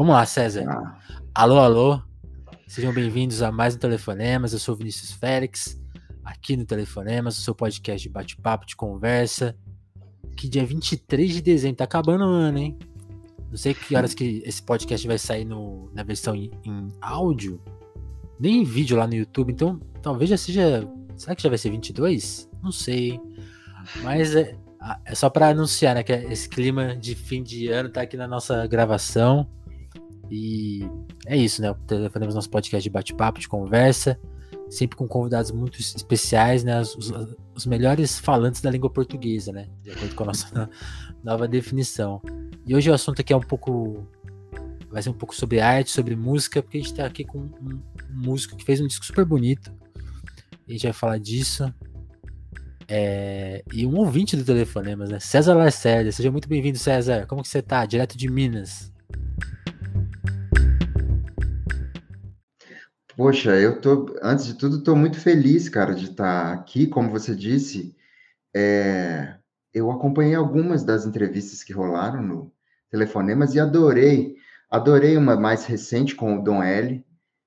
Vamos lá, César. Ah, Alô, alô. Sejam bem-vindos a mais um Telefonemas. Eu sou o Vinícius Félix, aqui no Telefonemas, o seu podcast de bate-papo, de conversa. Que dia 23 de dezembro, tá acabando o ano, hein? Não sei que horas que esse podcast vai sair no- na versão em, em áudio, nem em vídeo lá no YouTube, então talvez já seja. Será que já vai ser 22? Não sei, hein? Mas é, é só pra anunciar, né? Que esse clima de fim de ano tá aqui na nossa gravação. E é isso, né? Fazemos nosso podcast de bate-papo, de conversa, sempre com convidados muito especiais, né? Os, os- melhores falantes da língua portuguesa, né? De acordo com a nossa no- nova definição. E hoje o assunto aqui é um pouco. Vai ser um pouco sobre arte, sobre música, porque a gente tá aqui com um, músico que fez um disco super bonito. A gente vai falar disso. É, e um ouvinte do Telefonemas, né? César Lacerda. Seja muito bem-vindo, César. Como que você tá? Direto de Minas. Poxa, eu tô, antes de tudo, estou muito feliz, cara, de estar aqui. Como você disse, é, eu acompanhei algumas das entrevistas que rolaram no Telefonemas e adorei. Adorei uma mais recente com o Dom L.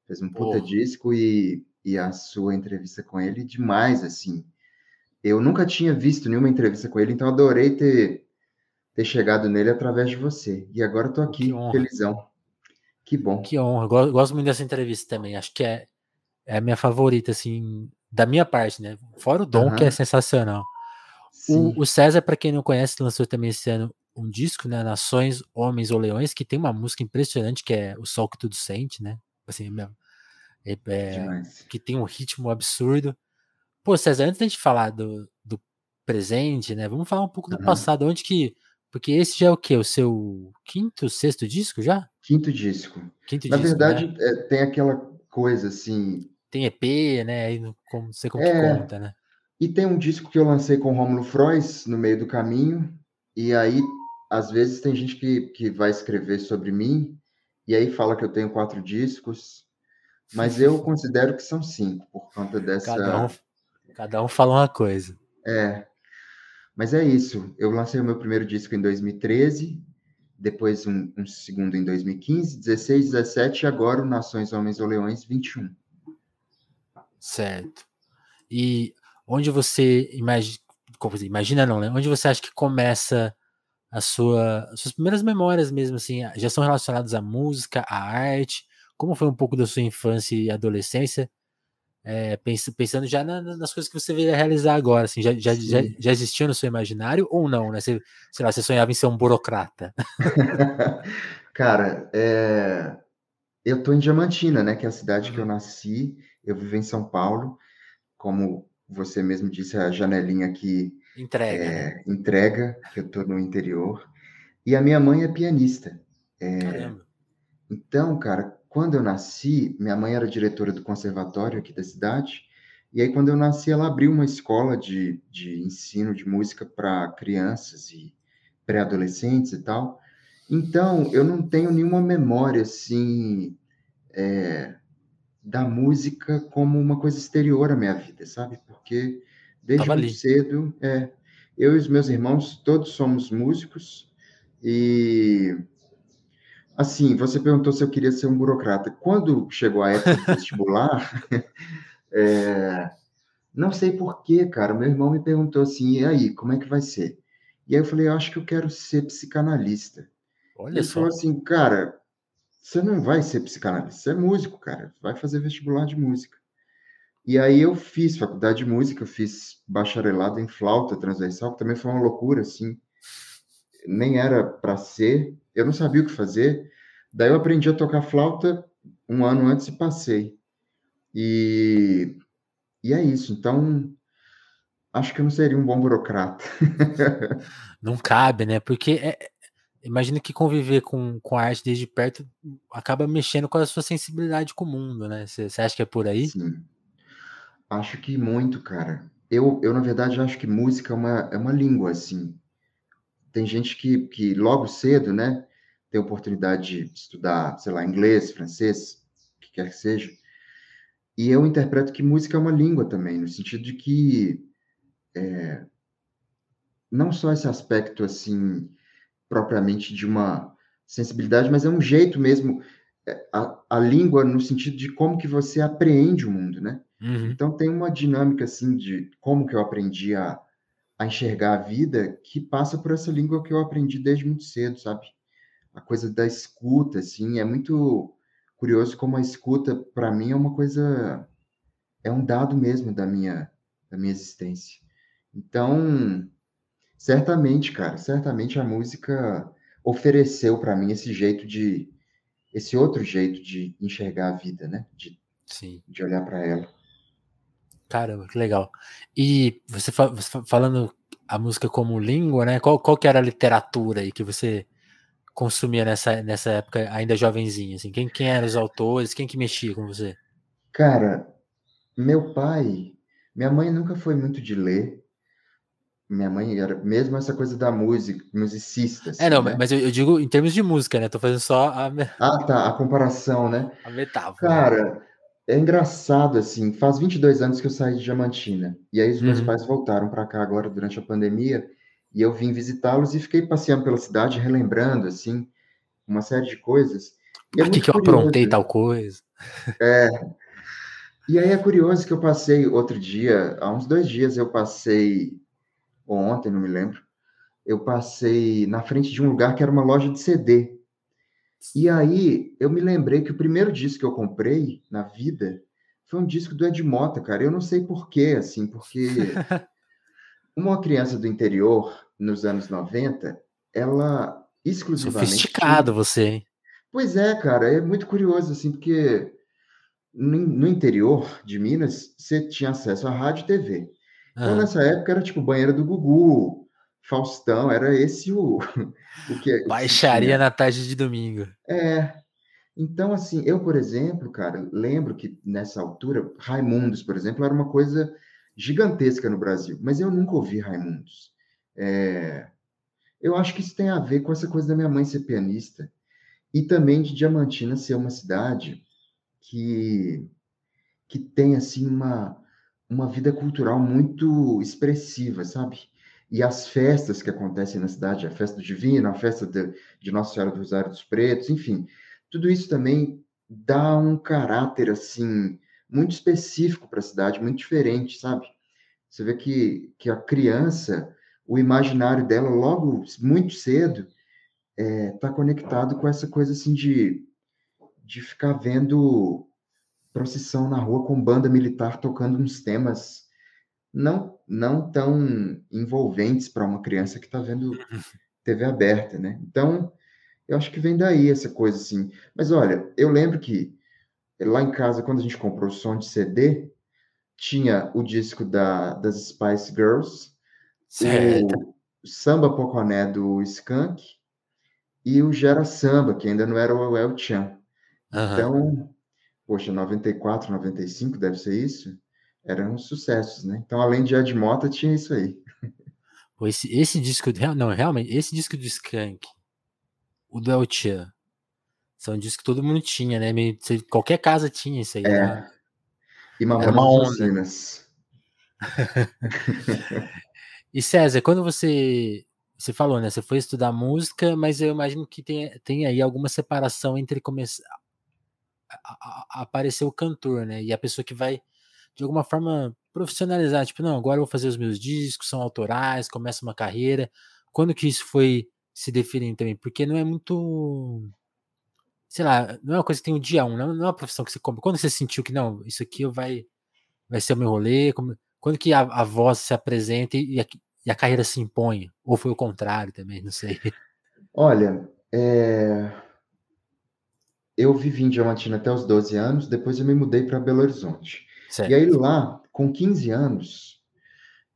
Fez um puta Oh. disco e, e a sua entrevista com ele, demais, assim. Eu nunca tinha visto nenhuma entrevista com ele, então adorei ter, ter chegado nele através de você. E agora estou aqui, felizão. Que bom. Que honra. Eu go- gosto muito dessa entrevista também. Acho que é, é a minha favorita, assim, da minha parte, né? Fora o Dom, que é sensacional. O, o César, para quem não conhece, lançou também esse ano um disco, né? Nações, Homens ou Leões, que tem uma música impressionante, que é O Sol que Tudo Sente, né? Assim, mesmo. É- é- que tem um ritmo absurdo. Pô, César, antes da gente falar do, do presente, né? Vamos falar um pouco do passado. Onde que. Porque esse já é o quê? O seu quinto, sexto disco já? Quinto disco. Quinto Na disco, né? verdade, é, tem aquela coisa assim. Tem EP, né? Aí não, sei como que É. conta, né? E tem um disco que eu lancei com o Rômulo Frois no meio do caminho. E aí, às vezes, tem gente que, que vai escrever sobre mim. E aí fala que eu tenho quatro discos. Mas eu considero que são cinco, por conta dessa. Cada um, cada um fala uma coisa. É. Mas é isso. Eu lancei o meu primeiro disco em 2013, depois um, um segundo em 2015, 16, 17 e agora o Nações Homens ou Leões 21. Certo. E onde você imagina, imagina não, né? Onde você acha que começa a sua, as suas primeiras memórias mesmo, assim, já são relacionadas à música, à arte? Como foi um pouco da sua infância e adolescência? É, pens- pensando já na- na- nas coisas que você veio realizar agora, assim, já, já, já, já existia no seu imaginário ou não, né? Você, sei lá, você sonhava em ser um burocrata. Cara, é, eu tô em Diamantina, né? Que é a cidade que eu nasci. Eu vivo em São Paulo. Como você mesmo disse, a janelinha aqui Entrega, né? é, entrega que eu tô no interior. E a minha mãe é pianista. Caramba. Então, cara, quando eu nasci, minha mãe era diretora do conservatório aqui da cidade, e aí quando eu nasci, ela abriu uma escola de, de ensino de música para crianças e pré-adolescentes e tal. Então, eu não tenho nenhuma memória, assim, é, da música como uma coisa exterior à minha vida, sabe? Porque desde Tava muito ali. cedo, é, eu e os meus irmãos, todos somos músicos, e Assim, você perguntou se eu queria ser um burocrata. Quando chegou a época do vestibular, é, não sei por quê, cara. Meu irmão me perguntou assim: e aí, como é que vai ser? E aí eu falei: eu acho que eu quero ser psicanalista. Olha Ele só. falou assim: cara, você não vai ser psicanalista, você é músico, cara. Vai fazer vestibular de música. E aí eu fiz faculdade de música, eu fiz bacharelado em flauta transversal, que também foi uma loucura, assim. Nem era para ser, eu não sabia o que fazer. Daí eu aprendi a tocar flauta um ano antes e passei. E, e é isso. Então, acho que eu não seria um bom burocrata. Não cabe, né? Porque é, imagino que conviver com, com a arte desde perto acaba mexendo com a sua sensibilidade com o mundo, né? Você você acha que é por aí? Sim, acho que muito, cara. Eu, eu na verdade, acho que música é uma, é uma língua, assim. Tem gente que, que logo cedo, né, tem oportunidade de estudar, sei lá, inglês, francês, o que quer que seja. E eu interpreto que música é uma língua também, no sentido de que não só esse aspecto assim propriamente de uma sensibilidade, mas é um jeito mesmo, é, a, a língua no sentido de como que você apreende o mundo, né? Uhum. Então tem uma dinâmica assim de como que eu aprendi a, a enxergar a vida que passa por essa língua que eu aprendi desde muito cedo, sabe? A coisa da escuta, assim, é muito curioso como a escuta para mim é uma coisa é um dado mesmo da minha da minha existência. Então, certamente, cara, certamente a música ofereceu para mim esse jeito de esse outro jeito de enxergar a vida, né? De, Sim. de olhar para ela. Caramba, que legal. E você, você falando a música como língua, né? Qual, qual que era a literatura aí que você consumia nessa, nessa época, ainda jovenzinho? Assim? Quem, quem eram os autores? Quem que mexia com você? Cara, meu pai, minha mãe nunca foi muito de ler. Minha mãe era mesmo essa coisa da música, musicista. Assim, é, não, né? mas eu, eu, digo em termos de música, né? Tô fazendo só a. Ah, tá, a comparação, né? A metáfora. Cara, é engraçado, assim, faz 22 anos que eu saí de Diamantina. E aí os meus Uhum. pais voltaram para cá agora durante a pandemia. E eu vim visitá-los e fiquei passeando pela cidade, relembrando, assim, uma série de coisas. E é muito que eu curioso. aprontei tal coisa. É. E aí é curioso que eu passei outro dia, há uns dois dias eu passei, ou ontem, não me lembro, eu passei na frente de um lugar que era uma loja de CD. E aí eu me lembrei que o primeiro disco que eu comprei na vida foi um disco do Ed Mota, cara. Eu não sei porquê, assim, porque uma criança do interior, nos anos 90, ela exclusivamente. Sofisticado você, hein? Pois é, cara, é muito curioso, assim, porque no, no interior de Minas, você tinha acesso à rádio e TV. Então, Aham. nessa época, era tipo banheira do Gugu, Faustão, era esse o, o que o que Baixaria na tarde de domingo. É. Então, assim, eu, por exemplo, cara, lembro que nessa altura, Raimundos, por exemplo, era uma coisa gigantesca no Brasil, mas eu nunca ouvi Raimundos. É, eu acho que isso tem a ver com essa coisa da minha mãe ser pianista e também de Diamantina ser uma cidade que, que tem, assim, uma, uma vida cultural muito expressiva, sabe? E as festas que acontecem na cidade, a festa do Divino, a festa de, de Nossa Senhora do Rosário dos Pretos, enfim, tudo isso também dá um caráter, assim, muito específico para a cidade, muito diferente, sabe? Você vê que, que a criança, o imaginário dela, logo, muito cedo, está conectado com essa coisa, assim, de, de ficar vendo procissão na rua com banda militar tocando uns temas não, não tão envolventes para uma criança que está vendo TV aberta, né? Então, eu acho que vem daí essa coisa assim. Mas olha, eu lembro que lá em casa, quando a gente comprou o som de CD, tinha o disco da, das Spice Girls, Certo. o Samba Poconé do Skank e o Gera Samba, que ainda não era o El Chan. Aham. Então, poxa, 94, 95 deve ser isso? Eram sucessos, né? Então, além de Ed Mota, tinha isso aí. Pô, esse, esse disco, não, realmente, esse disco do Skank, o do El Chan, são discos que todo mundo tinha, né? Qualquer casa tinha isso aí. Era, E Era Mamonas. Assassinas. E César, quando você você falou, né? Você foi estudar música, mas eu imagino que tem, tem aí alguma separação entre começar a, a- a aparecer o cantor, né? E a pessoa que vai de alguma forma profissionalizar, tipo, não, agora eu vou fazer os meus discos, são autorais, começa uma carreira. Quando que isso foi se definindo também? Porque não é muito, sei lá, não é uma coisa que tem um dia um, não não é uma profissão que você compra. Quando você sentiu que não, isso aqui vai vai ser o meu rolê? Como- quando que a, a voz se apresenta e a, e a carreira se impõe? Ou foi o contrário também, não sei. Olha, é, eu vivi em Diamantina até os 12 anos, depois eu me mudei para Belo Horizonte. E Certo. aí lá, com 15 anos,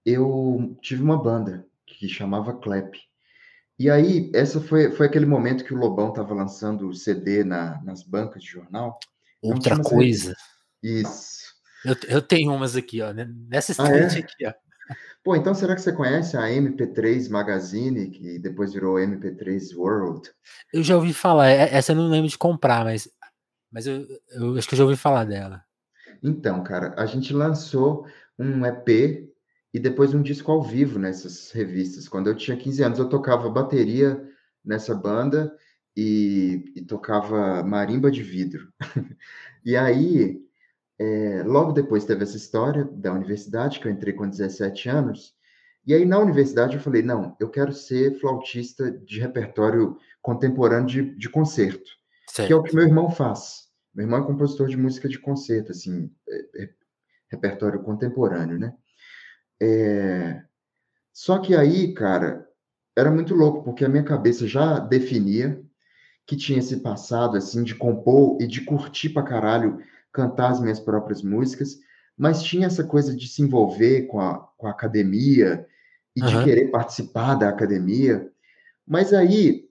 eu tive uma banda que chamava Clap. E aí, essa foi, foi aquele momento que o Lobão estava lançando o CD na, nas bancas de jornal. Então Outra coisa. Isso. Eu, eu tenho umas aqui, ó, nessa Ah, é? estante aqui, ó. Pô, então será que você conhece a MP3 Magazine, que depois virou MP3 World? Eu já ouvi falar, é- essa eu não lembro de comprar, mas, mas eu, eu acho que eu já ouvi falar dela. Então, cara, a gente lançou um EP e depois um disco ao vivo nessas revistas. Quando eu tinha 15 anos, eu tocava bateria nessa banda e, e tocava marimba de vidro. e aí, é, logo depois teve essa história da universidade, que eu entrei com 17 anos, e aí na universidade eu falei, não, eu quero ser flautista de repertório contemporâneo de, de concerto, certo. que é o que meu irmão faz. Meu irmão é compositor de música de concerto, assim, é, é, repertório contemporâneo, né? É... Só que aí, cara, era muito louco, porque a minha cabeça já definia que tinha esse passado, assim, de compor e de curtir pra caralho cantar as minhas próprias músicas, mas tinha essa coisa de se envolver com a, com a academia e uhum. de querer participar da academia. Mas aí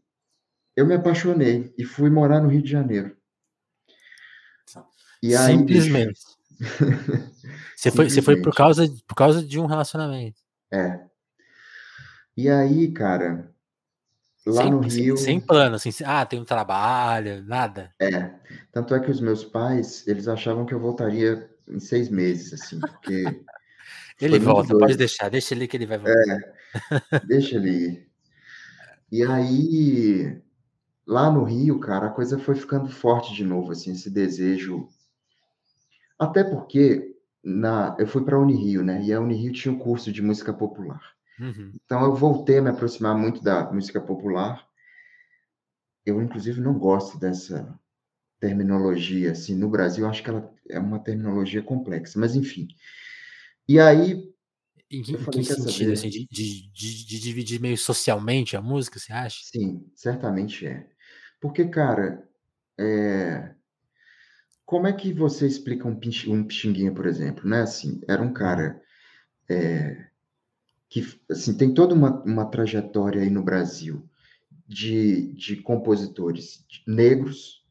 eu me apaixonei e fui morar no Rio de Janeiro. E aí, Simplesmente. você, foi, você foi por causa, por causa de um relacionamento. É. E aí, cara, Lá sem, no Rio. Sem, sem plano, assim, ah, tem um trabalho, nada. É. Tanto é que os meus pais, eles achavam que eu voltaria em seis meses, assim, porque. ele volta, pode deixar, deixa ele que ele vai voltar. É, deixa ele ir. E aí, lá no Rio, cara, a coisa foi ficando forte de novo, assim, esse desejo. Até porque na, eu fui para a Unirio, né? E a Unirio tinha um curso de música popular. Uhum. Então eu voltei a me aproximar muito da música popular. Eu, inclusive, não gosto dessa terminologia, assim, no Brasil, acho que ela é uma terminologia complexa, mas enfim. E aí. Em que, falei, que sentido, assim, de, de, de, de, dividir meio socialmente a música, você acha? Sim, certamente é. Porque, cara, é... como é que você explica um, um Pixinguinha, por exemplo, né? Assim, era um cara é que assim, tem toda uma, uma trajetória aí no Brasil de, de compositores negros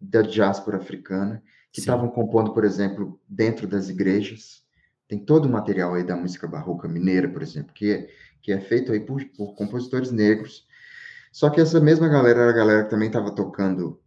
da diáspora africana que estavam compondo, por exemplo, dentro das igrejas. Tem todo o material aí da música barroca mineira, por exemplo, que é, que é feito aí por, por compositores negros. Só que essa mesma galera era a galera que também estava tocando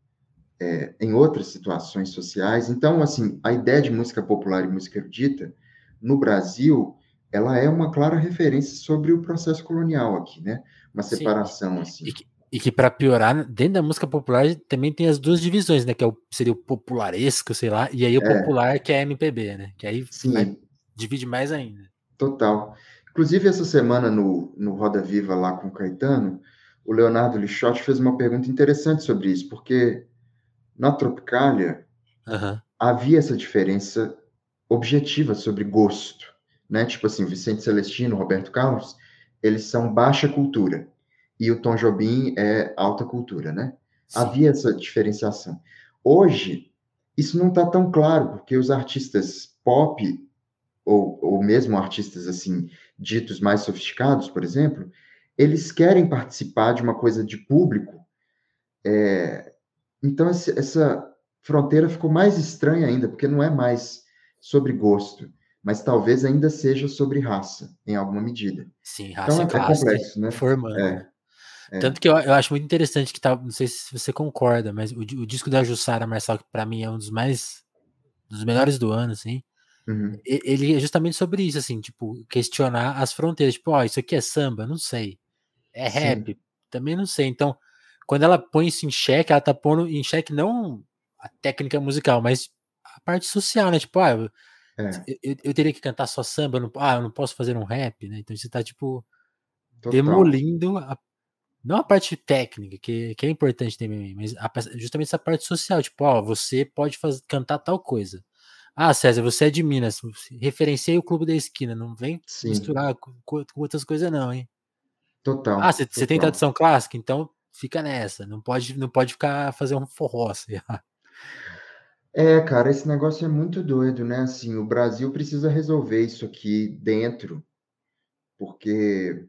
é, em outras situações sociais. Então, assim, a ideia de música popular e música erudita no Brasil ela é uma clara referência sobre o processo colonial aqui, né? Uma separação Sim. assim. E que, e que para piorar, dentro da música popular também tem as duas divisões, né? Que é o, seria o popularesco, sei lá, e aí o é. popular que é MPB, né? Que aí divide mais ainda. Total. Inclusive, essa semana no, no Roda Viva lá com o Caetano, o Leonardo Lixotti fez uma pergunta interessante sobre isso, porque na Tropicália uhum. havia essa diferença objetiva sobre gosto né? Tipo assim, Vicente Celestino, Roberto Carlos, eles são baixa cultura e o Tom Jobim é alta cultura, né? Sim. Havia essa diferenciação. Hoje, isso não está tão claro, porque os artistas pop, ou, ou mesmo artistas assim, ditos mais sofisticados, por exemplo, eles querem participar de uma coisa de público. É... Então, esse, essa fronteira ficou mais estranha ainda, porque não é mais sobre gosto, mas talvez ainda seja sobre raça, em alguma medida. Sim, então, raça então, é, classe, complexo, né? Formando. É, é. Tanto que eu, eu, acho muito interessante que tá, não sei se você concorda, mas o, o disco da Jussara Marçal, que para mim é um dos mais dos melhores do ano, assim, uhum. ele é justamente sobre isso, assim, tipo, questionar as fronteiras, tipo, ó, oh, isso aqui é samba, não sei. É rap, Sim. também não sei. Então, quando ela põe isso em xeque, ela tá pondo em xeque não a técnica musical, mas a parte social, né? Tipo, ah, é. Eu, eu, teria que cantar só samba, não, ah, eu não posso fazer um rap, né? Então você tá, tipo, Total. demolindo a, não a parte técnica, que, que é importante também, mas a, justamente essa parte social, tipo, ó, você pode fazer, cantar tal coisa. Ah, César, você é de Minas, referenciei o clube da esquina, não vem Sim. misturar com, com, outras coisas não, hein? Total. Ah, você tem tradição clássica, então fica nessa, não pode, não pode ficar fazer um forró, sei lá. É, cara, esse negócio é muito doido, né? Assim, o Brasil precisa resolver isso aqui dentro, porque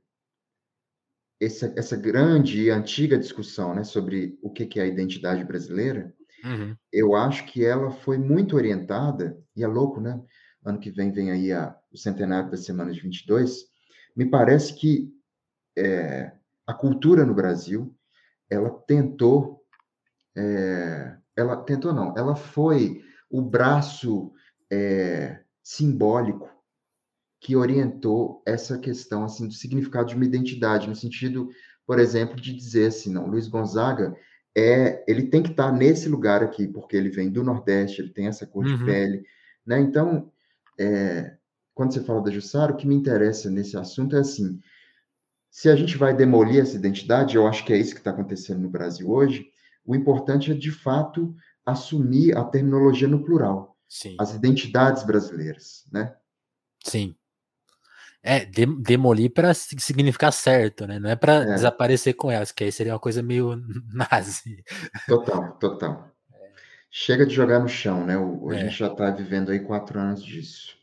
essa, essa grande e antiga discussão, né, sobre o que que é a identidade brasileira, Uhum. eu acho que ela foi muito orientada, e é louco, né? Ano que vem vem aí a, o centenário da Semana de 22. Me parece que é, a cultura no Brasil, ela tentou é, ela tentou não, ela foi o braço é, simbólico que orientou essa questão assim do significado de uma identidade no sentido, por exemplo, de dizer assim, não, Luiz Gonzaga é, ele tem que estar nesse lugar aqui, porque ele vem do Nordeste, ele tem essa cor de Uhum. pele, né? Então, é, quando você fala da Jussara, o que me interessa nesse assunto é assim, se a gente vai demolir essa identidade, eu acho que é isso que está acontecendo no Brasil hoje, o importante é, de fato, assumir a terminologia no plural, Sim. as identidades brasileiras, né? Sim. É, de- demolir para significar certo, né? Não é para É. desaparecer com elas, que aí seria uma coisa meio nazi. Total, total. Chega de jogar no chão, né? O- a É. gente já está vivendo aí quatro anos disso.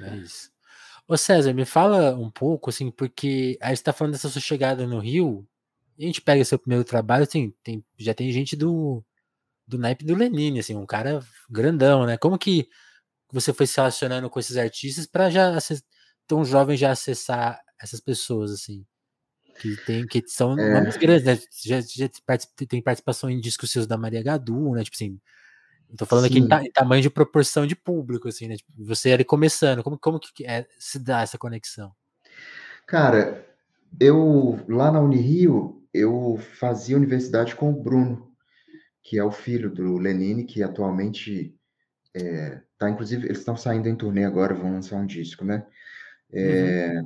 É isso. Ô César, me fala um pouco, assim, porque aí você tá falando dessa sua chegada no Rio, e a gente pega seu primeiro trabalho, assim, tem, já tem gente do, do naipe do Lenine, assim, um cara grandão, né? Como que você foi se relacionando com esses artistas para já tão jovem já acessar essas pessoas, assim, que tem que são É. nomes grandes, né? Já, já tem participação em discos seus da Maria Gadu, né? Tipo assim, eu tô falando aqui em, Sim. ta- em tamanho de proporção de público, assim, né? Tipo, você ali começando, como, como que é, se dá essa conexão? Cara, eu lá na Unirio, eu fazia universidade com o Bruno, que é o filho do Lenine, que atualmente é, tá, inclusive, eles estão saindo em turnê agora, vão lançar um disco, né? É,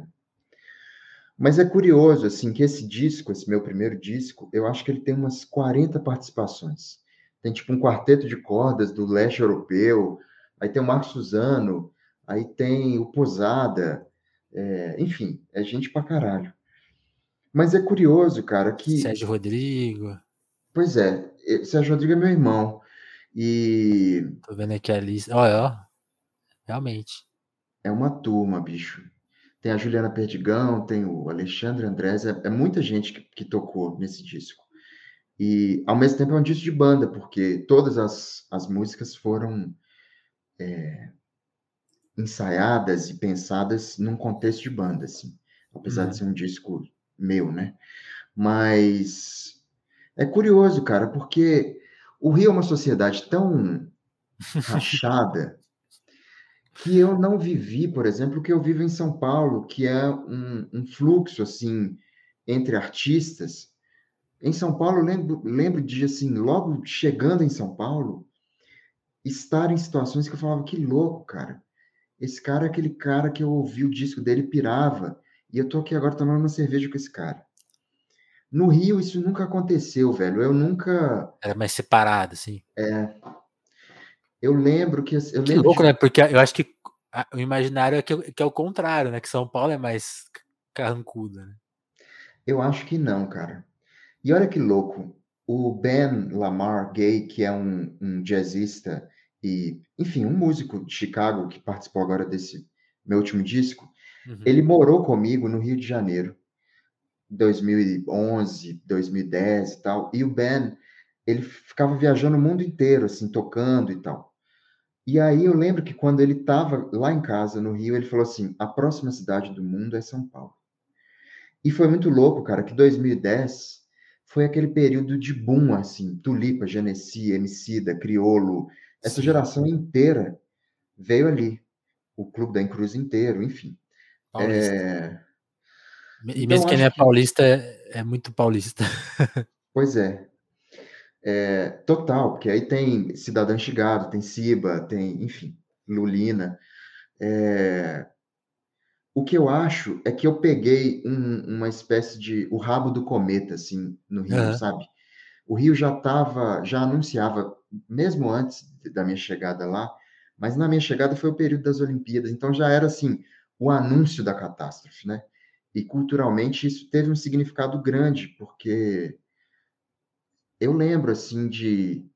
Mas é curioso, assim, que esse disco, esse meu primeiro disco, eu acho que ele tem umas 40 participações. Tem tipo um quarteto de cordas do leste europeu, aí tem o Marco Suzano, aí tem o Posada, é, enfim, é gente pra caralho. Mas é curioso, cara, que. Sérgio Rodrigo, Pois é, Sérgio Rodrigo é meu irmão. E tô vendo aqui a lista. Olha, ó, realmente. é uma turma, bicho. Tem a Juliana Perdigão, tem o Alexandre Andrés, é, é muita gente que, que tocou nesse disco. E ao mesmo tempo é um disco de banda, porque todas as, as músicas foram é, ensaiadas e pensadas num contexto de banda, assim. Apesar Uhum. de ser um disco meu, né? Mas é curioso, cara, porque o Rio é uma sociedade tão rachada que eu não vivi, por exemplo, o que eu vivo em São Paulo, que é um, um fluxo assim entre artistas. Em São Paulo, eu lembro, lembro de assim, logo chegando em São Paulo, estar em situações que eu falava que louco, cara. Esse cara é aquele cara que eu ouvi o disco dele pirava e eu tô aqui agora tomando uma cerveja com esse cara. No Rio isso nunca aconteceu, velho. Eu nunca, Era mais separado, assim. eu lembro que eu Que lembro louco, de- né? Porque eu acho que o imaginário é que, que é o contrário, né? Que São Paulo é mais carrancudo, né? Eu acho que não, cara. E olha que louco, o Ben Lamar Gay, que é um, um jazzista e, enfim, um músico de Chicago que participou agora desse meu último disco, Uhum. ele morou comigo no Rio de Janeiro, 2011, 2010 e tal. E o Ben, ele ficava viajando o mundo inteiro, assim, tocando e tal. E aí eu lembro que quando ele estava lá em casa, no Rio, ele falou assim: a próxima cidade do mundo é São Paulo. E foi muito louco, cara, que 2010 foi aquele período de boom, assim, Tulipa, Genesi, Emicida, Criolo, essa Sim. geração inteira veio ali. O Clube da Encruz inteiro, enfim. Paulista. É, E então, mesmo quem não é acho que- paulista, é, é muito paulista. Pois é. É, total, porque aí tem Cidadã Chegado, tem Ciba, tem, enfim, Lulina. É, o que eu acho é que eu peguei um- uma espécie de o rabo do cometa, assim, no Rio, Aham. sabe? O Rio já estava, já anunciava, mesmo antes da minha chegada lá, mas na minha chegada foi o período das Olimpíadas, então já era assim, o anúncio da catástrofe, né? E culturalmente isso teve um significado grande, porque eu lembro assim de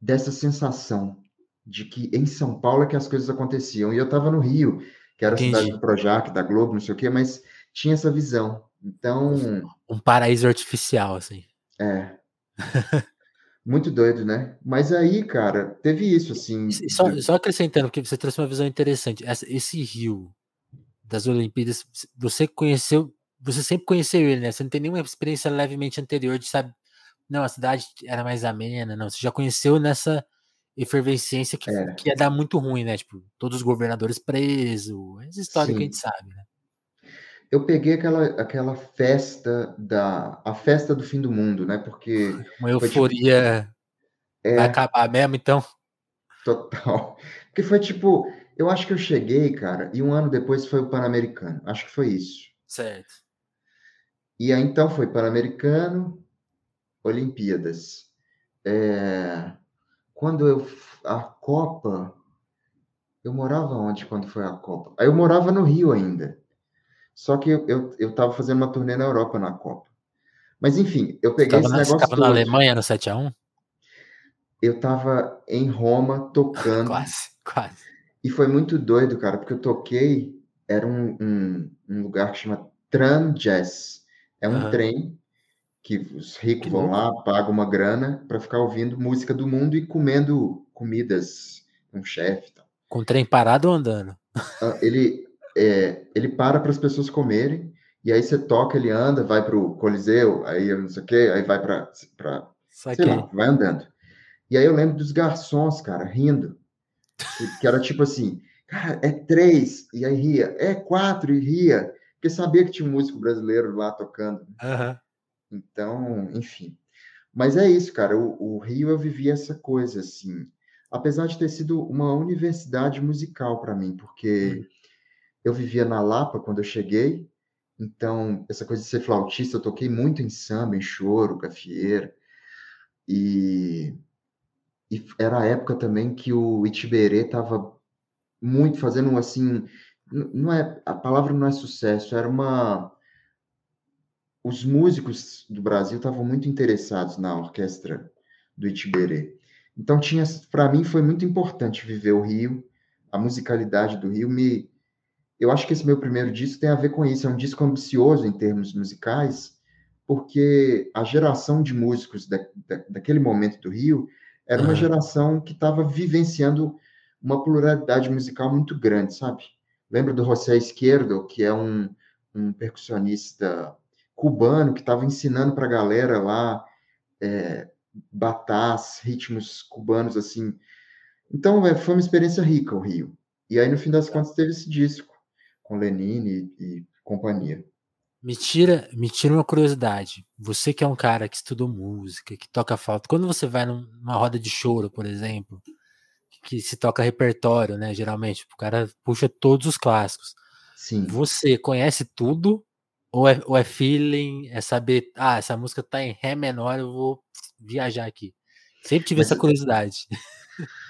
dessa sensação de que em São Paulo é que as coisas aconteciam. E eu estava no Rio, que era a cidade do Projac, da Globo, não sei o quê, mas tinha essa visão. Então, Um paraíso artificial, assim. é. Muito doido, né? Mas aí, cara, teve isso, assim. E só, só acrescentando, porque você trouxe uma visão interessante. Essa- esse rio das Olimpíadas, você conheceu, você sempre conheceu ele, né? Você não tem nenhuma experiência levemente anterior de saber, não, a cidade era mais amena, não. Você já conheceu nessa efervescência que, É. que ia dar muito ruim, né? Tipo, todos os governadores presos, essa história que a gente Sim. sabe, né? Eu peguei aquela, aquela festa da a festa do fim do mundo, né? Porque uma euforia tipo, é, vai acabar mesmo, então. Total. Porque foi tipo, eu acho que eu cheguei, cara, e um ano depois foi o Pan-Americano. Acho que foi isso. Certo. E aí então foi Pan-Americano, Olimpíadas. É... Quando eu a Copa, eu morava onde quando foi a Copa? Aí eu morava no Rio ainda. Só que eu, eu, eu tava fazendo uma turnê na Europa na Copa. Mas enfim, eu peguei esse na, negócio. Você tava todo. na Alemanha no 7x1? Eu tava em Roma tocando. quase, quase. E foi muito doido, cara, porque eu toquei, era um, um, um lugar que chama Tram Jazz. É um uhum. trem que os ricos vão lá, pagam uma grana para ficar ouvindo música do mundo e comendo comidas, um chefe. Com o trem parado ou andando? Ah, ele, é, ele para para as pessoas comerem, e aí você toca, ele anda, vai para o Coliseu, aí não sei o quê, aí vai para. Sei lá, vai andando. E aí eu lembro dos garçons, cara, rindo. Que, que era tipo assim, cara, é três, e aí ria, é quatro, e ria, porque sabia que tinha um músico brasileiro lá tocando. Uhum. Então, enfim. Mas é isso, cara. O, o, Rio eu vivi essa coisa, assim. Apesar de ter sido uma universidade musical para mim, porque uhum. eu vivia na Lapa quando eu cheguei, então, essa coisa de ser flautista, eu toquei muito em samba, em choro, gafieira. E, e era a época também que o Itiberê estava muito fazendo assim, não é a palavra não é sucesso, era uma os músicos do Brasil estavam muito interessados na orquestra do Itiberê. Então tinha, para mim foi muito importante viver o Rio, a musicalidade do Rio me eu acho que esse meu primeiro disco tem a ver com isso, é um disco ambicioso em termos musicais, porque a geração de músicos da, da, daquele momento do Rio era uma geração que estava vivenciando uma pluralidade musical muito grande, sabe? Lembro do José Esquerdo, que é um, um percussionista cubano que estava ensinando para a galera lá é, batás, ritmos cubanos assim. Então, é, foi uma experiência rica o Rio. E aí, no fim das contas, teve esse disco com Lenine e, e companhia. Me tira, me tira uma curiosidade. Você que é um cara que estudou música, que toca flauta, quando você vai numa roda de choro, por exemplo, que se toca repertório, né? Geralmente, o cara puxa todos os clássicos. Sim. Você conhece tudo? Ou é, ou é feeling? É saber, ah, essa música tá em Ré menor, eu vou viajar aqui. Sempre tive Mas, essa curiosidade.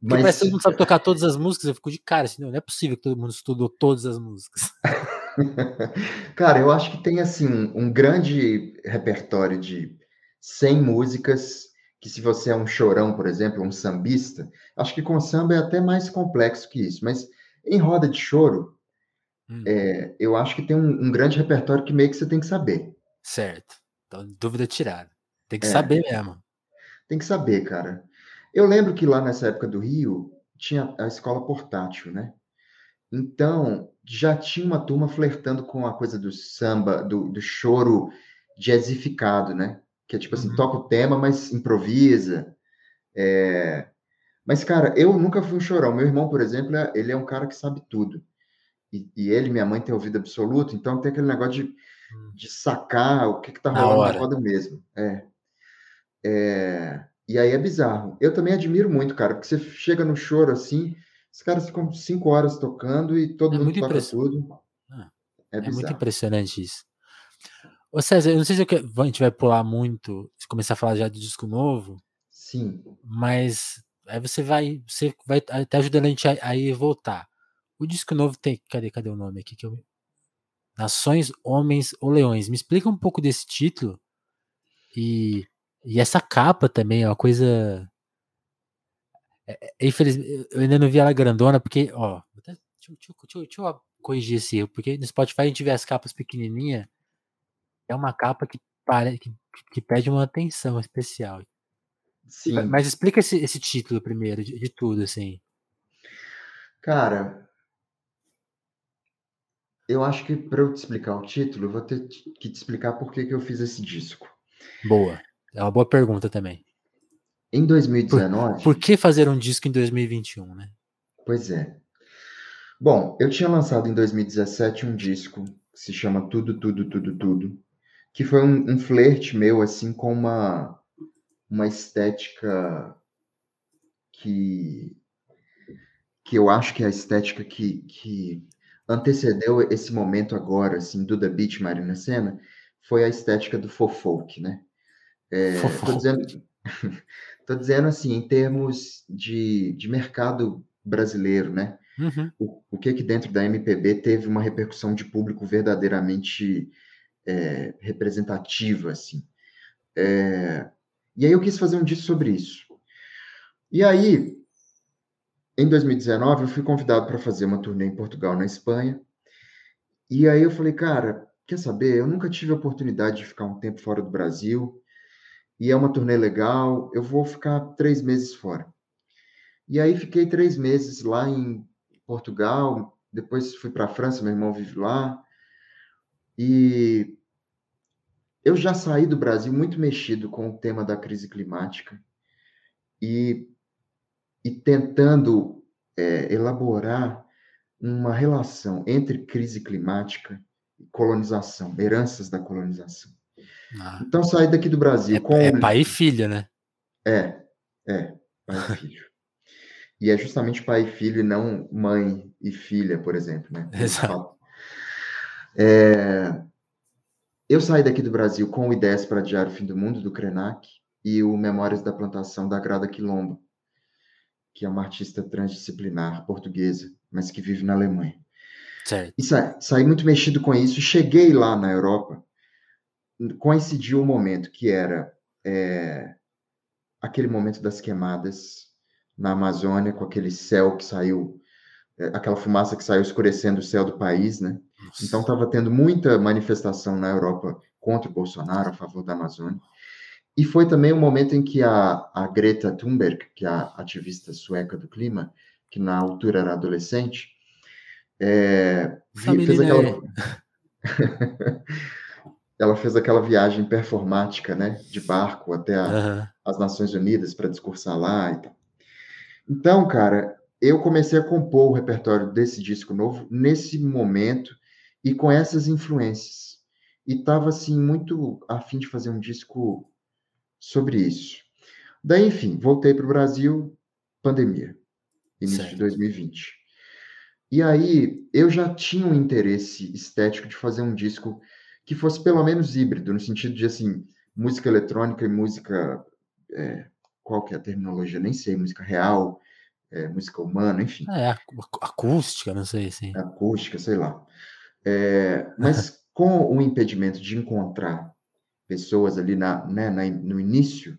Porque Mas, parece que todo mundo sabe tocar todas as músicas, eu fico de cara, assim, não, não é possível que todo mundo estudou todas as músicas. cara, eu acho que tem assim um grande repertório de 100 músicas que se você é um chorão, por exemplo, um sambista, acho que com samba é até mais complexo que isso, mas em roda de choro, hum. é, eu acho que tem um, um, grande repertório que meio que você tem que saber. Certo. Então, dúvida tirada. Tem que é, saber mesmo. Tem que saber, cara. Eu lembro que lá nessa época do Rio tinha a escola portátil, né? Então, já tinha uma turma flertando com a coisa do samba, do, do choro jazzificado, né? Que é tipo assim, uhum. toca o tema, mas improvisa. É... Mas, cara, eu nunca fui um chorão. Meu irmão, por exemplo, é, ele é um cara que sabe tudo. E, e ele, minha mãe, tem ouvido absoluto, então tem aquele negócio de, hum. de sacar o que, que tá rolando na, roda mesmo. É. é. E aí é bizarro. Eu também admiro muito, cara, porque você chega no choro assim, os caras ficam cinco horas tocando e todo é mundo toca tudo. Ah, é, é muito impressionante isso. Ô César, eu não sei se a gente vai pular muito, se começar a falar já de disco novo. Sim. Mas aí você vai, você vai até ajudando a gente a, a ir voltar. O disco novo tem, cadê, cadê o nome aqui que eu Nações, Homens ou Leões. Me explica um pouco desse título e e essa capa também é uma coisa. É, é, infelizmente, eu ainda não vi ela grandona, porque, ó. Deixa, deixa, deixa, deixa eu corrigir esse erro, porque no Spotify a gente vê as capas pequenininha. É uma capa que, pare, que, que pede uma atenção especial. Sim. Mas explica esse, esse título primeiro, de, de tudo, assim. Cara, eu acho que para eu te explicar o título, eu vou ter que te explicar por que, que eu fiz esse disco. Boa. É uma boa pergunta também. Em 2019. Por, por que fazer um disco em 2021, né? Pois é. Bom, eu tinha lançado em 2017 um disco que se chama Tudo, Tudo, Tudo, Tudo, que foi um, um flerte meu, assim, com uma, uma estética que, que eu acho que é a estética que, que antecedeu esse momento agora, assim, do The Beach, Marina Senna, foi a estética do folk, né? É, tô dizendo, tô dizendo assim, em termos de, de mercado brasileiro, né? Uhum. O, o que que dentro da MPB teve uma repercussão de público verdadeiramente é, representativa, assim. É, e aí eu quis fazer um disco sobre isso. E aí, em 2019, eu fui convidado para fazer uma turnê em Portugal, na Espanha. E aí eu falei, cara, quer saber? Eu nunca tive a oportunidade de ficar um tempo fora do Brasil. E é uma turnê legal. Eu vou ficar três meses fora. E aí fiquei três meses lá em Portugal. Depois fui para a França, meu irmão vive lá. E eu já saí do Brasil muito mexido com o tema da crise climática e, e tentando é, elaborar uma relação entre crise climática e colonização, heranças da colonização. Ah. Então, saí daqui do Brasil é, com. É pai e filho, né? É, é, pai e filho. E é justamente pai e filho e não mãe e filha, por exemplo, né? Exato. É, eu saí daqui do Brasil com Ideias para Diário Fim do Mundo, do Krenak, e o Memórias da Plantação da Grada Quilombo, que é uma artista transdisciplinar portuguesa, mas que vive na Alemanha. Certo. E sa saí muito mexido com isso. Cheguei lá na Europa, coincidiu o um momento que era é, aquele momento das queimadas na Amazônia, com aquele céu que saiu, é, aquela fumaça que saiu escurecendo o céu do país, né? Nossa. Então estava tendo muita manifestação na Europa contra o Bolsonaro, a favor da Amazônia. E foi também o um momento em que a, a Greta Thunberg, que é a ativista sueca do clima, que na altura era adolescente, é, fez aquela... ela fez aquela viagem performática, né, de barco até a, uhum. as Nações Unidas para discursar lá e tal. Então, cara, eu comecei a compor o repertório desse disco novo nesse momento e com essas influências. E estava, assim, muito afim de fazer um disco sobre isso. Daí, enfim, voltei para o Brasil, pandemia, início certo. de 2020. E aí, eu já tinha um interesse estético de fazer um disco que fosse pelo menos híbrido, no sentido de, assim, música eletrônica e música, é, qual que é a terminologia? Nem sei, música real, é, música humana, enfim. É, acústica, não sei, sim. Acústica, sei lá. É, mas com o impedimento de encontrar pessoas ali na, né, na, no início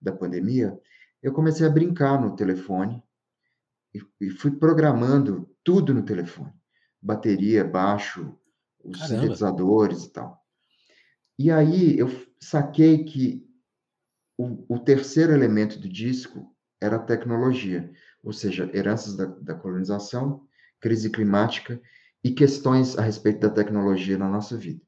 da pandemia, eu comecei a brincar no telefone e, e fui programando tudo no telefone. Bateria, baixo, os Caramba. sintetizadores e tal. E aí eu saquei que o, o, terceiro elemento do disco era a tecnologia, ou seja, heranças da, da colonização, crise climática e questões a respeito da tecnologia na nossa vida.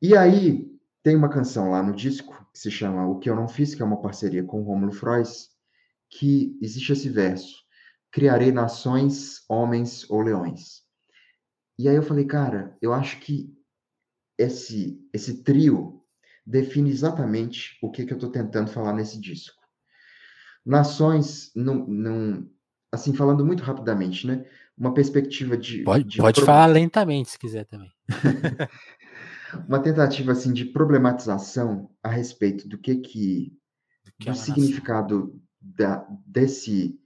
E aí tem uma canção lá no disco que se chama O que eu não fiz, que é uma parceria com o Romulo Frois, que existe esse verso: criarei nações, homens ou leões. E aí eu falei, cara, eu acho que esse esse trio define exatamente o que, que eu estou tentando falar nesse disco. Nações, não, não, assim, falando muito rapidamente, né? uma perspectiva de. Pode, de pode falar lentamente se quiser também. uma tentativa assim de problematização a respeito do que que, do, que do é significado da, desse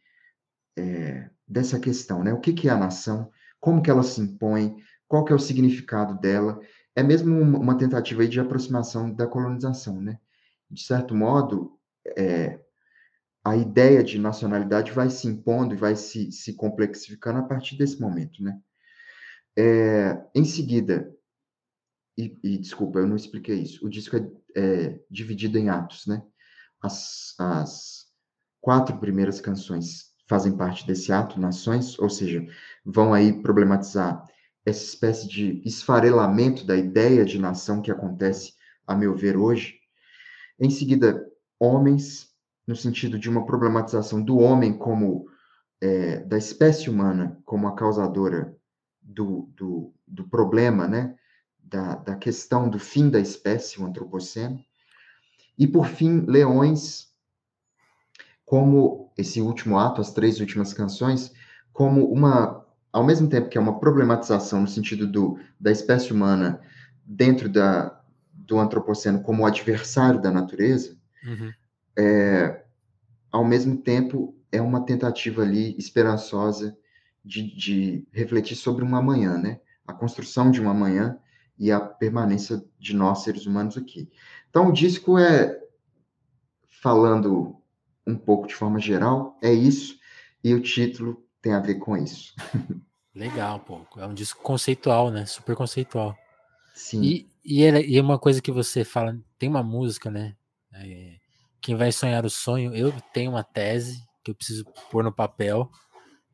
é, dessa questão, né? O que que é a nação? Como que ela se impõe? Qual que é o significado dela? É mesmo uma tentativa de aproximação da colonização, né? De certo modo, é, a ideia de nacionalidade vai se impondo e vai se, se complexificando a partir desse momento, né? É, em seguida, e, e, desculpa, eu não expliquei isso, o disco é, é dividido em atos, né? As, as quatro primeiras canções fazem parte desse ato, Nações, ou seja, vão aí problematizar essa espécie de esfarelamento da ideia de nação que acontece, a meu ver, hoje. Em seguida, Homens, no sentido de uma problematização do homem como é, da espécie humana como a causadora do, do, do problema, né? Da, da questão do fim da espécie, o antropoceno. E, por fim, Leões, como esse último ato, as três últimas canções, como uma, ao mesmo tempo que é uma problematização no sentido do, da espécie humana dentro da, do antropoceno como adversário da natureza, uhum. é, ao mesmo tempo é uma tentativa ali esperançosa de, de refletir sobre uma amanhã, né? A construção de uma amanhã e a permanência de nós, seres humanos, aqui. Então, o disco é, falando um pouco de forma geral, é isso, e o título tem a ver com isso. Legal, pô. É um disco conceitual, né? Super conceitual. Sim. E, e, e uma coisa que você fala, tem uma música, né? É, quem vai sonhar o sonho, eu tenho uma tese que eu preciso pôr no papel,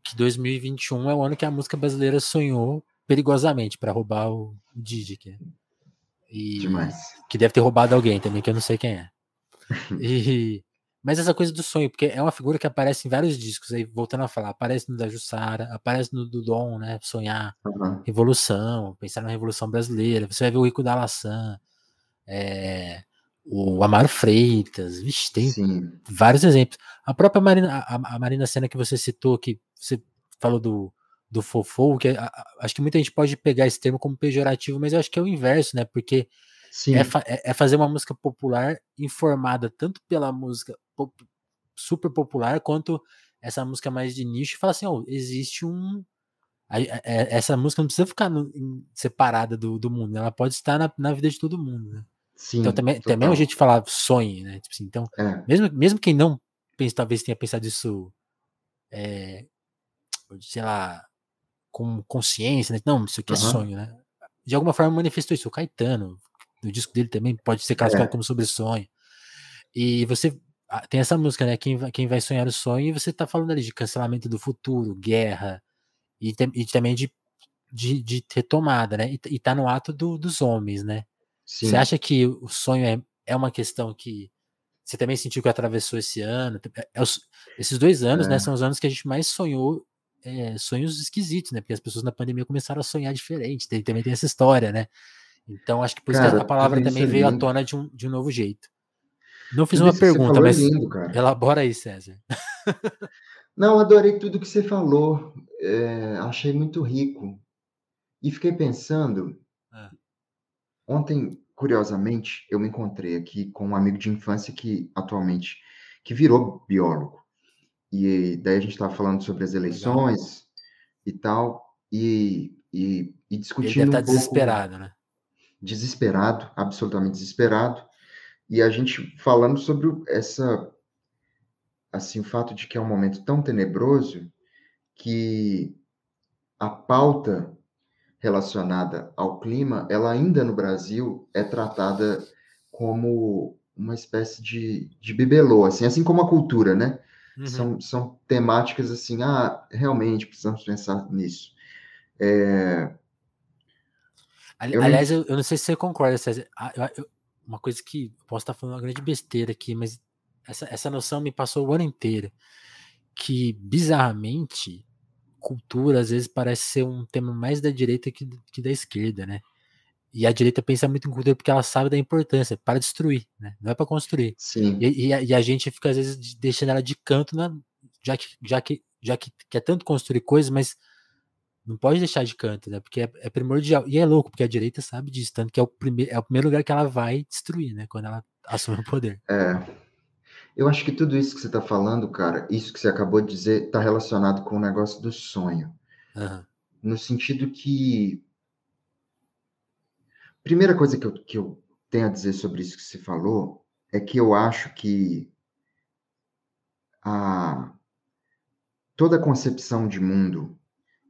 que 2021 é o ano que a música brasileira sonhou perigosamente para roubar o, o Didi, que, e, Demais. que deve ter roubado alguém também, que eu não sei quem é. e, mas essa coisa do sonho, porque é uma figura que aparece em vários discos, aí voltando a falar, aparece no da Jussara, aparece no do Dom, né? Sonhar, uhum. revolução, pensar na Revolução Brasileira, você vai ver o Rico da Laçã, é, o Amaro Freitas, vixe, tem Sim. vários exemplos. A própria Marina, a, a, Marina Senna que você citou, que você falou do, do fofo, que a, a, acho que muita gente pode pegar esse termo como pejorativo, mas eu acho que é o inverso, né? Porque é, fa é, é, fazer uma música popular informada tanto pela música pop, super popular quanto essa música mais de nicho e falar assim, ó, oh, existe um essa música não precisa ficar no, separada do, do mundo, ela pode estar na, na vida de todo mundo, né? Sim, então também, também é um jeito de falar sonhe, né? Tipo assim, então, é. mesmo, mesmo quem não pensa, talvez tenha pensado isso, é, sei lá, com consciência, né? Não, isso aqui é sonho, né? De alguma forma manifestou isso. O Caetano, o disco dele também pode ser classificado é. como sobre sonho. E você ah, tem essa música, né? Quem, quem vai sonhar o sonho, e você tá falando ali de cancelamento do futuro, guerra, e, e também de, de, de, retomada, né? E, e tá no ato do, dos homens, né? Sim. Você acha que o sonho é, é uma questão que você também sentiu que atravessou esse ano? É, é os, esses dois anos, né, é. né? São os anos que a gente mais sonhou é, sonhos esquisitos, né? Porque as pessoas na pandemia começaram a sonhar diferente. Tem, também tem essa história, né? Então acho que por cara, isso que a palavra também veio à tona de um, de um novo jeito. Não fiz uma pergunta, mas lindo, elabora aí, César. Não, adorei tudo que você falou. É, achei muito rico. E fiquei pensando, ah. Ontem, curiosamente, eu me encontrei aqui com um amigo de infância que atualmente que virou biólogo. E daí a gente estava falando sobre as eleições Legal. e tal, e, e, e discutindo. Ele deve estar tá um desesperado, né? Desesperado, absolutamente desesperado. E a gente falando sobre essa assim o fato de que é um momento tão tenebroso que a pauta relacionada ao clima, ela ainda no Brasil é tratada como uma espécie de, de bibelô, assim, assim como a cultura, né? Uhum. São, são temáticas assim, ah, realmente precisamos pensar nisso. É... Aliás, eu, eu, não sei se você concorda, César. Eu, uma coisa que posso estar falando uma grande besteira aqui, mas essa, essa noção me passou o ano inteiro. Que, bizarramente, cultura às vezes parece ser um tema mais da direita que, que da esquerda, né? E a direita pensa muito em cultura porque ela sabe da importância para destruir, né? Não é para construir. Sim. E, e, a, e, a, gente fica às vezes deixando ela de canto, na, já que já que já que quer tanto construir coisas, mas não pode deixar de canto, né? Porque é, é, primordial. E é louco, porque a direita sabe disso, tanto que é o primeiro é o primeiro lugar que ela vai destruir, né? Quando ela assume o poder. É. Eu acho que tudo isso que você está falando, cara, isso que você acabou de dizer, está relacionado com o negócio do sonho. Uhum. No sentido que. Primeira coisa que eu, que eu tenho a dizer sobre isso que você falou é que eu acho que a, toda a concepção de mundo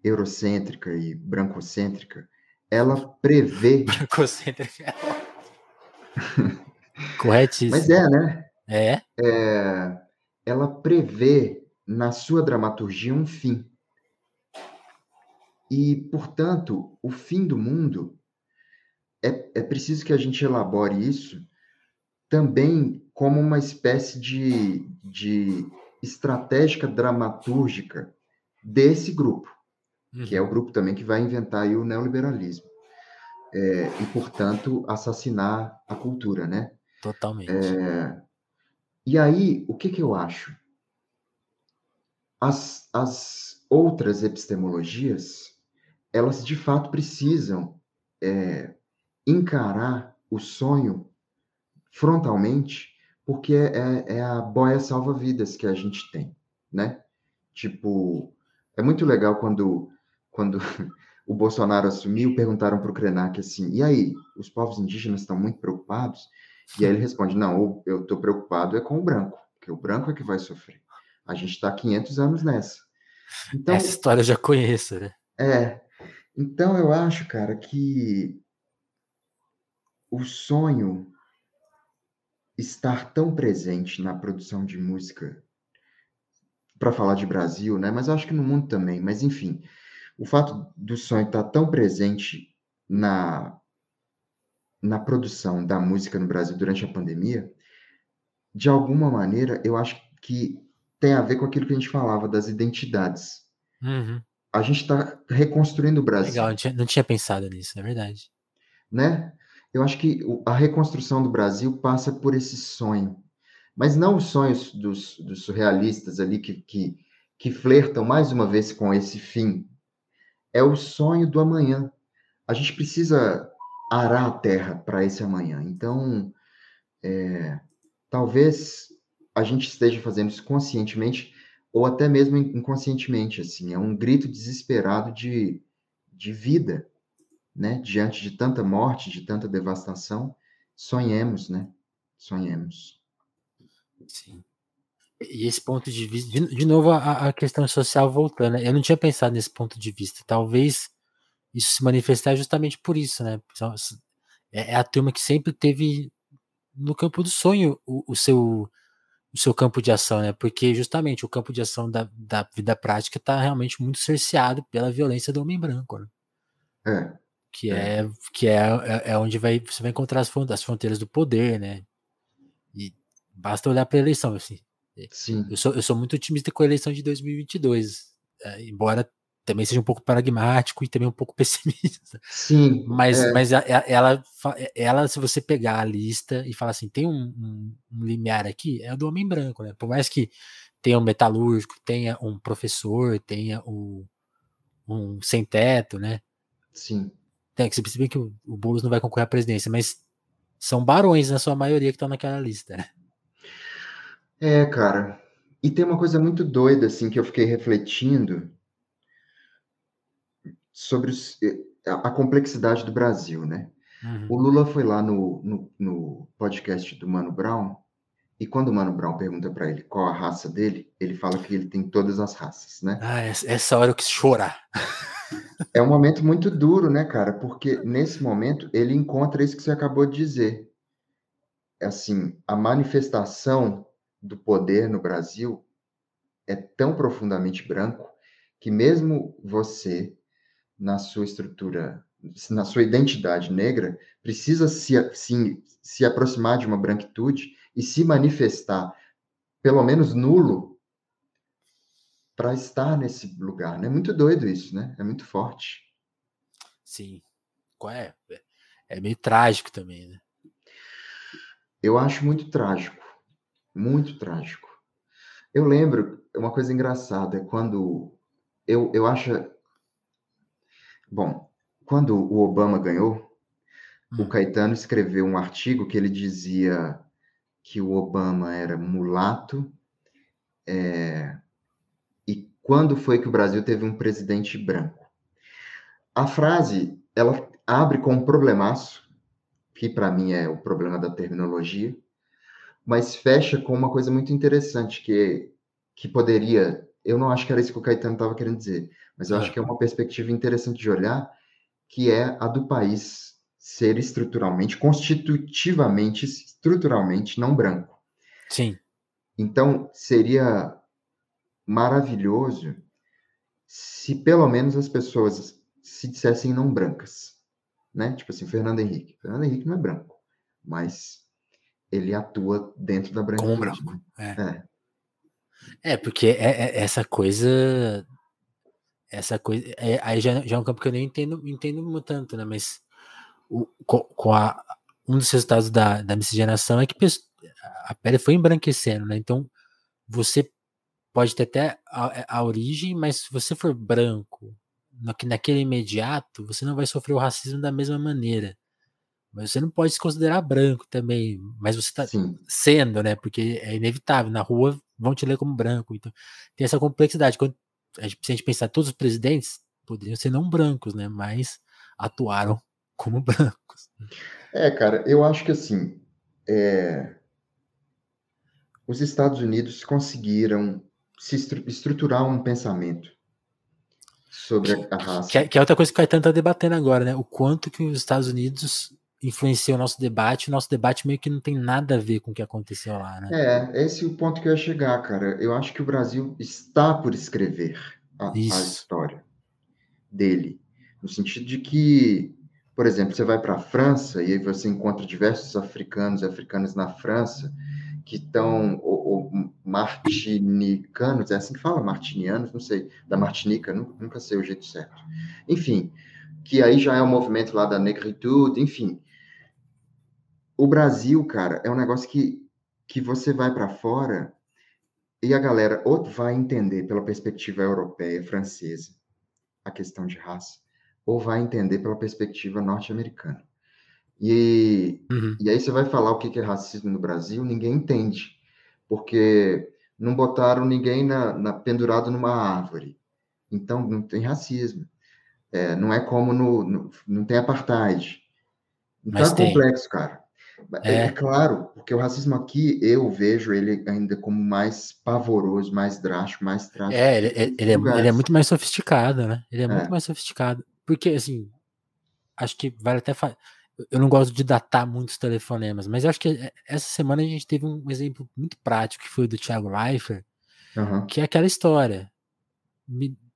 eurocêntrica e brancocêntrica, ela prevê. Brancocêntrica. Corretíssimo. Mas é, né? É? é? Ela prevê na sua dramaturgia um fim. E, portanto, o fim do mundo é, é preciso que a gente elabore isso também como uma espécie de, de estratégia dramatúrgica desse grupo. uhum. que é o uhum. grupo também que vai inventar o neoliberalismo. É, e, portanto, assassinar a cultura, né? Totalmente. É, e aí, o que, que eu acho? As, as outras epistemologias, elas de fato precisam é, encarar o sonho frontalmente, porque é, é, é a boia salva-vidas que a gente tem, né? Tipo, é muito legal quando, quando o Bolsonaro assumiu, perguntaram para o Krenak assim, e aí, os povos indígenas estão muito preocupados? E aí ele responde, não, eu estou preocupado é com o branco, porque o branco é que vai sofrer. A gente está 500 anos nessa. Então, Essa história eu já conheço, né? É. Então eu acho, cara, que o sonho estar tão presente na produção de música, para falar de Brasil, né? Mas acho que no mundo também. Mas enfim, o fato do sonho estar tão presente na na produção da música no Brasil durante a pandemia, de alguma maneira, eu acho que tem a ver com aquilo que a gente falava das identidades. Uhum. A gente está reconstruindo o Brasil. Legal, não tinha, não tinha pensado nisso, é verdade. Né? Eu acho que a reconstrução do Brasil passa por esse sonho. Mas não os sonhos dos, dos surrealistas ali que, que, que flertam mais uma vez com esse fim. É o sonho do amanhã. A gente precisa arar a terra para esse amanhã. Então, é, talvez a gente esteja fazendo isso conscientemente ou até mesmo inconscientemente, assim, é um grito desesperado de, de vida, né? Diante de tanta morte, de tanta devastação, sonhemos, né? Sonhemos. Sim. E esse ponto de vista, de, de novo a, a, questão social voltando, né? eu não tinha pensado nesse ponto de vista. Talvez isso se manifestar justamente por isso, né? É, é a turma que sempre teve no campo do sonho o, o seu o seu campo de ação, né? Porque justamente o campo de ação da, da vida prática está realmente muito cerceado pela violência do homem branco, né? É. Que é, é que é, é, é, onde vai, você vai encontrar as, as fronteiras do poder, né? E basta olhar para a eleição, assim. Sim. Eu sou, eu sou muito otimista com a eleição de 2022, é, embora também seja um pouco pragmático e também um pouco pessimista. Sim. Mas, é. mas ela, ela, se você pegar a lista e falar assim, tem um, um, um limiar aqui, é do homem branco, né? Por mais que tenha um metalúrgico, tenha um professor, tenha um, um sem teto, né? Sim. Tem que você perceber que o, o Boulos não vai concorrer à presidência, mas são barões na sua maioria que estão naquela lista, né? É, cara. E tem uma coisa muito doida, assim, que eu fiquei refletindo sobre os, eh, a complexidade do Brasil, né? Uhum. O Lula foi lá no, no, no, podcast do Mano Brown, e quando o Mano Brown pergunta para ele qual a raça dele, ele fala que ele tem todas as raças, né? Ah, essa hora eu quis chorar. É um momento muito duro, né, cara? Porque nesse momento ele encontra isso que você acabou de dizer. Assim, a manifestação do poder no Brasil é tão profundamente branco que mesmo você na sua estrutura, na sua identidade negra, precisa se, se, se aproximar de uma branquitude e se manifestar, pelo menos nulo, para estar nesse lugar. Né? É muito doido isso, né? É muito forte. Sim. Qual é? É meio trágico também, né? Eu acho muito trágico. Muito trágico. Eu lembro, uma coisa engraçada, é quando eu, eu acho Bom, quando o Obama ganhou, hum. o Caetano escreveu um artigo que ele dizia que o Obama era mulato, é, e quando foi que o Brasil teve um presidente branco. A frase, ela abre com um problemaço, que para mim é o problema da terminologia, mas fecha com uma coisa muito interessante, que, que poderia, eu não acho que era isso que o Caetano estava querendo dizer, mas eu acho é. que é uma perspectiva interessante de olhar, que é a do país ser estruturalmente, constitutivamente, estruturalmente não branco. Sim. Então, seria maravilhoso se pelo menos as pessoas se dissessem não brancas, né? Tipo assim, Fernando Henrique. Fernando Henrique não é branco, mas ele atua dentro da branquitude. Como branco, é. É, é porque é, é essa coisa essa coisa. É, aí já, já é um campo que eu nem entendo, entendo tanto, né? Mas o, com, a, um dos resultados da, da miscigenação é que a pele foi embranquecendo, né? Então você pode ter até a, a origem, mas se você for branco, na, naquele imediato, você não vai sofrer o racismo da mesma maneira. Mas você não pode se considerar branco também, mas você está sendo, né? Porque é inevitável. Na rua vão te ler como branco. Então tem essa complexidade. Quando a gente, se a gente pensar, todos os presidentes poderiam ser não brancos, né? Mas atuaram como brancos. É, cara, eu acho que assim, é... os Estados Unidos conseguiram se estruturar um pensamento sobre a raça. Que, é, que é outra coisa que o Caetano está debatendo agora, né? O quanto que os Estados Unidos influenciou o nosso debate, o nosso debate meio que não tem nada a ver com o que aconteceu lá, né? É, esse é o ponto que eu ia chegar, cara. Eu acho que o Brasil está por escrever a, a história dele. No sentido de que, por exemplo, você vai para a França e aí você encontra diversos africanos e africanas na França que estão, ou, ou, martinicanos, é assim que fala? Martinianos, não sei, da Martinica, nunca sei o jeito certo. Enfim, que aí já é o movimento lá da negritude, enfim o Brasil, cara, é um negócio que, que você vai para fora e a galera ou vai entender pela perspectiva europeia, francesa, a questão de raça, ou vai entender pela perspectiva norte-americana. E, uhum. e aí você vai falar o que é racismo no Brasil, ninguém entende, porque não botaram ninguém na, na pendurado numa árvore. Então não tem racismo. É, não é como no, no, não tem apartheid. Então Mas é tem. complexo, cara. É. é. claro, porque o racismo aqui eu vejo ele ainda como mais pavoroso, mais drástico, mais trágico. É, ele, ele, é, ele é, muito mais sofisticado, né? Ele é, é, muito mais sofisticado. Porque, assim, acho que vale até. Fa... Eu não gosto de datar muitos telefonemas, mas acho que é, essa semana a gente teve um exemplo muito prático que foi o do Thiago Leifert, uhum. que é aquela história.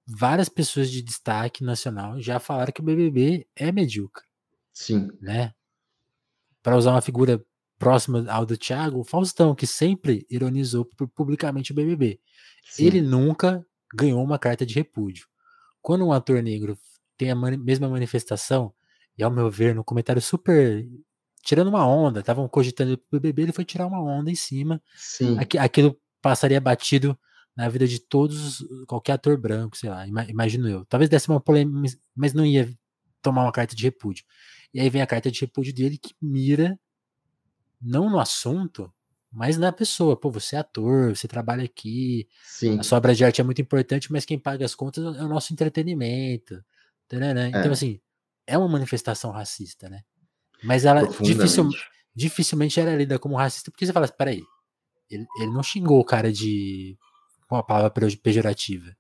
Várias pessoas de destaque nacional já falaram que o BBB é medíocre. Sim. Né? para usar uma figura próxima ao do Thiago, o Faustão, que sempre ironizou publicamente o BBB. Sim. Ele nunca ganhou uma carta de repúdio. Quando um ator negro tem a mani mesma manifestação, e ao meu ver, no comentário super tirando uma onda, estavam cogitando o BBB, ele foi tirar uma onda em cima. Sim. Aqu aquilo passaria batido na vida de todos, qualquer ator branco, sei lá, imagino eu. Talvez desse uma polêmica, mas não ia tomar uma carta de repúdio. E aí vem a carta de repúdio dele que mira não no assunto, mas na pessoa. Pô, você é ator, você trabalha aqui, Sim. a sua obra de arte é muito importante, mas quem paga as contas é o nosso entretenimento. Então, é. assim, é uma manifestação racista, né? Mas ela dificil, dificilmente era lida como racista, porque você fala, peraí, ele, ele não xingou o cara de com a palavra pejorativa.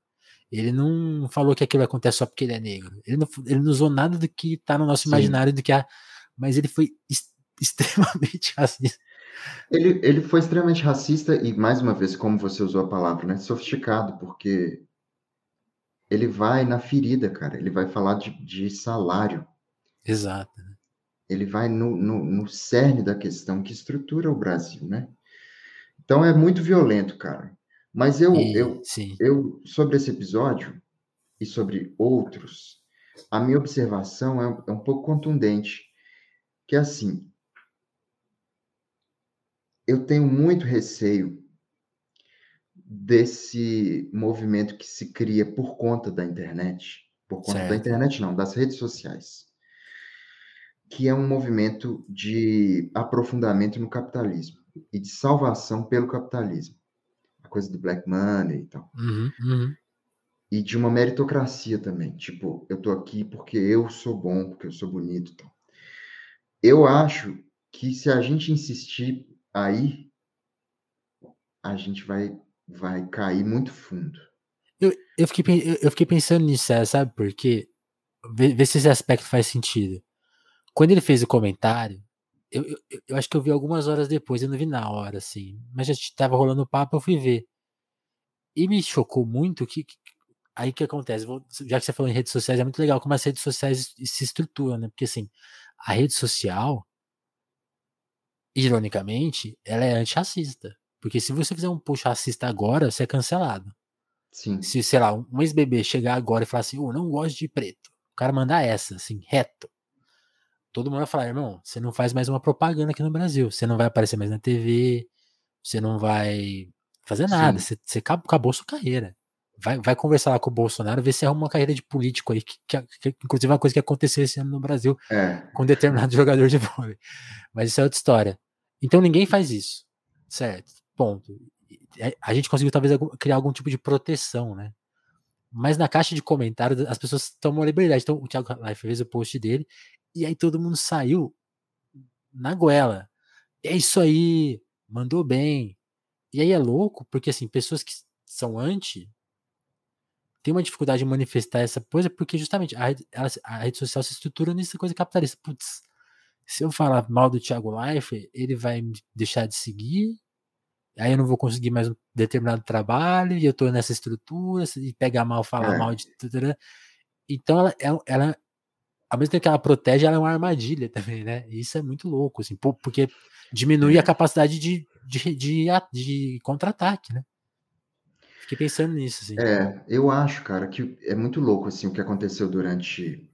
Ele não falou que aquilo acontece só porque ele é negro. Ele não, ele não usou nada do que tá no nosso Sim. imaginário do que há, mas ele foi extremamente racista. Ele, ele foi extremamente racista e, mais uma vez, como você usou a palavra, né? Sofisticado, porque ele vai na ferida, cara. Ele vai falar de, de salário. Exato. Ele vai no, no, no cerne da questão que estrutura o Brasil, né? Então é muito violento, cara. Mas eu, e, eu, sim. eu, sobre esse episódio e sobre outros, a minha observação é, é um pouco contundente, que é assim, eu tenho muito receio desse movimento que se cria por conta da internet, por conta certo. da internet não, das redes sociais, que é um movimento de aprofundamento no capitalismo e de salvação pelo capitalismo coisa do black money e tal. Uhum, uhum. E de uma meritocracia também. Tipo, eu tô aqui porque eu sou bom, porque eu sou bonito e tal. Eu acho que se a gente insistir aí, a gente vai, vai cair muito fundo. Eu, eu, fiquei, eu fiquei pensando nisso, sabe por quê? Vê, vê se esse aspecto faz sentido. Quando ele fez o comentário, eu, eu, eu, acho que eu vi algumas horas depois, eu não vi na hora, assim. Mas já estava rolando o papo, eu fui ver. E me chocou muito que. que aí que acontece? Vou, já que você falou em redes sociais, é muito legal como as redes sociais se estruturam, né? Porque assim, a rede social, ironicamente, ela é antirracista. Porque se você fizer um post racista agora, você é cancelado. Sim. Se, sei lá, um ex-bebê chegar agora e falar assim, eu não gosto de preto. O cara mandar essa, assim, reto. Todo mundo vai falar, irmão, você não faz mais uma propaganda aqui no Brasil. Você não vai aparecer mais na TV. Você não vai fazer nada. Você, você acabou, acabou sua carreira. Vai, vai conversar lá com o Bolsonaro, ver se arruma uma carreira de político aí, que, que, que inclusive é uma coisa que aconteceu esse ano no Brasil É. com determinado jogador de vôlei. Mas isso é outra história. Então ninguém faz isso. Certo? Ponto. E A gente conseguiu talvez criar algum tipo de proteção, né? Mas na caixa de comentários as pessoas tomam liberdade. Então o Thiago Life fez o post dele e aí todo mundo saiu na goela. É isso aí, mandou bem. E aí é louco, porque assim, pessoas que são anti têm uma dificuldade de manifestar essa coisa, porque justamente a rede, a rede social se estrutura nessa coisa capitalista. Putz, se eu falar mal do Thiago Life, ele vai me deixar de seguir, aí eu não vou conseguir mais um determinado trabalho, e eu tô nessa estrutura, e pega mal falar É. mal de tudo. né? Então ela, ela, ela, ao mesmo tempo que ela protege, ela é uma armadilha também, né? E isso é muito louco, assim, porque diminui É. a capacidade de, de, de, de contra-ataque, né? Fiquei pensando nisso, assim. É, eu acho, cara, que é muito louco assim o que aconteceu durante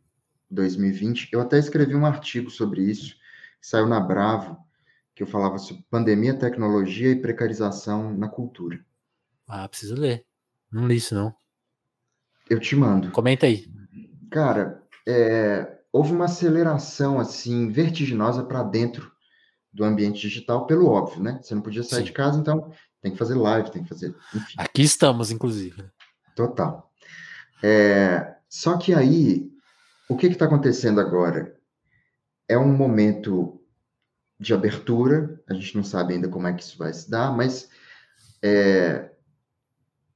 2020. Eu até escrevi um artigo sobre isso, que saiu na Bravo, que eu falava sobre pandemia, tecnologia e precarização na cultura. Ah, preciso ler. Não li isso, não. Eu te mando. Comenta aí. Cara, é, houve uma aceleração assim vertiginosa para dentro do ambiente digital, pelo óbvio, né? Você não podia sair Sim. de casa, então tem que fazer live, tem que fazer, enfim. Aqui estamos, inclusive. Total. É, só que aí, o que está acontecendo agora? É um momento de abertura, a gente não sabe ainda como é que isso vai se dar, mas é,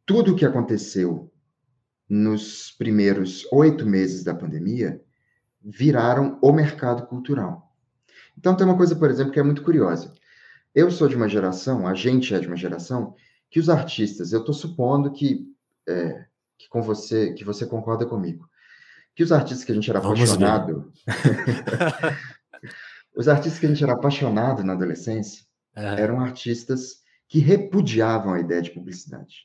tudo o que aconteceu nos primeiros oito meses da pandemia viraram o mercado cultural. Então, tem uma coisa, por exemplo, que é muito curiosa. Eu sou de uma geração, a gente é de uma geração, que os artistas, eu estou supondo que é, que com você, que você concorda comigo. Que os artistas que a gente era Vamos apaixonado, os artistas que a gente era apaixonado na adolescência, É, eram artistas que repudiavam a ideia de publicidade.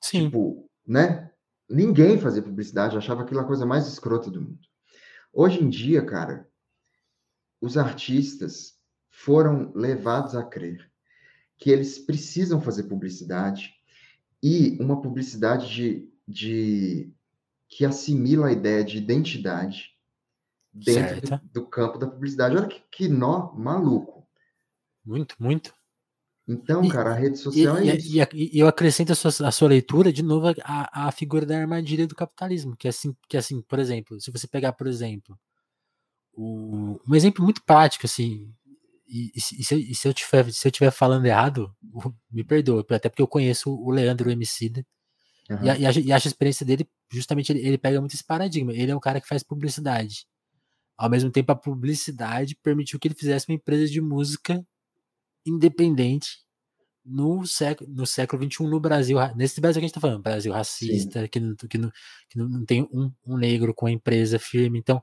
sim, Tipo, né? Ninguém fazia publicidade, achava aquilo a coisa mais escrota do mundo. Hoje em dia, cara, os artistas foram levados a crer que eles precisam fazer publicidade e uma publicidade de, de que assimila a ideia de identidade dentro Certo. do, campo da publicidade. Olha que, que nó maluco. muito, muito. Então, E- cara, a rede E, social é e- isso. e e eu acrescento a sua, a sua leitura de novo a, a figura da armadilha do capitalismo, que é assim, que é assim, por exemplo, se você pegar, por exemplo, o- um exemplo muito prático, assim, e, e se, e se eu- e se eu tiver, se eu estiver falando errado, me perdoa, até porque eu conheço o Leandro Emicida, Aham. e, a- e acho, e acho a experiência dele, justamente, ele, ele pega muito esse paradigma. Ele é um cara que faz publicidade. Ao mesmo tempo, a publicidade permitiu que ele fizesse uma empresa de música independente no século, no século XXI no Brasil. ra- Nesse Brasil que a gente tá falando, Brasil racista, que, não, que, não, que não- tem um, um negro com a empresa firme. Então,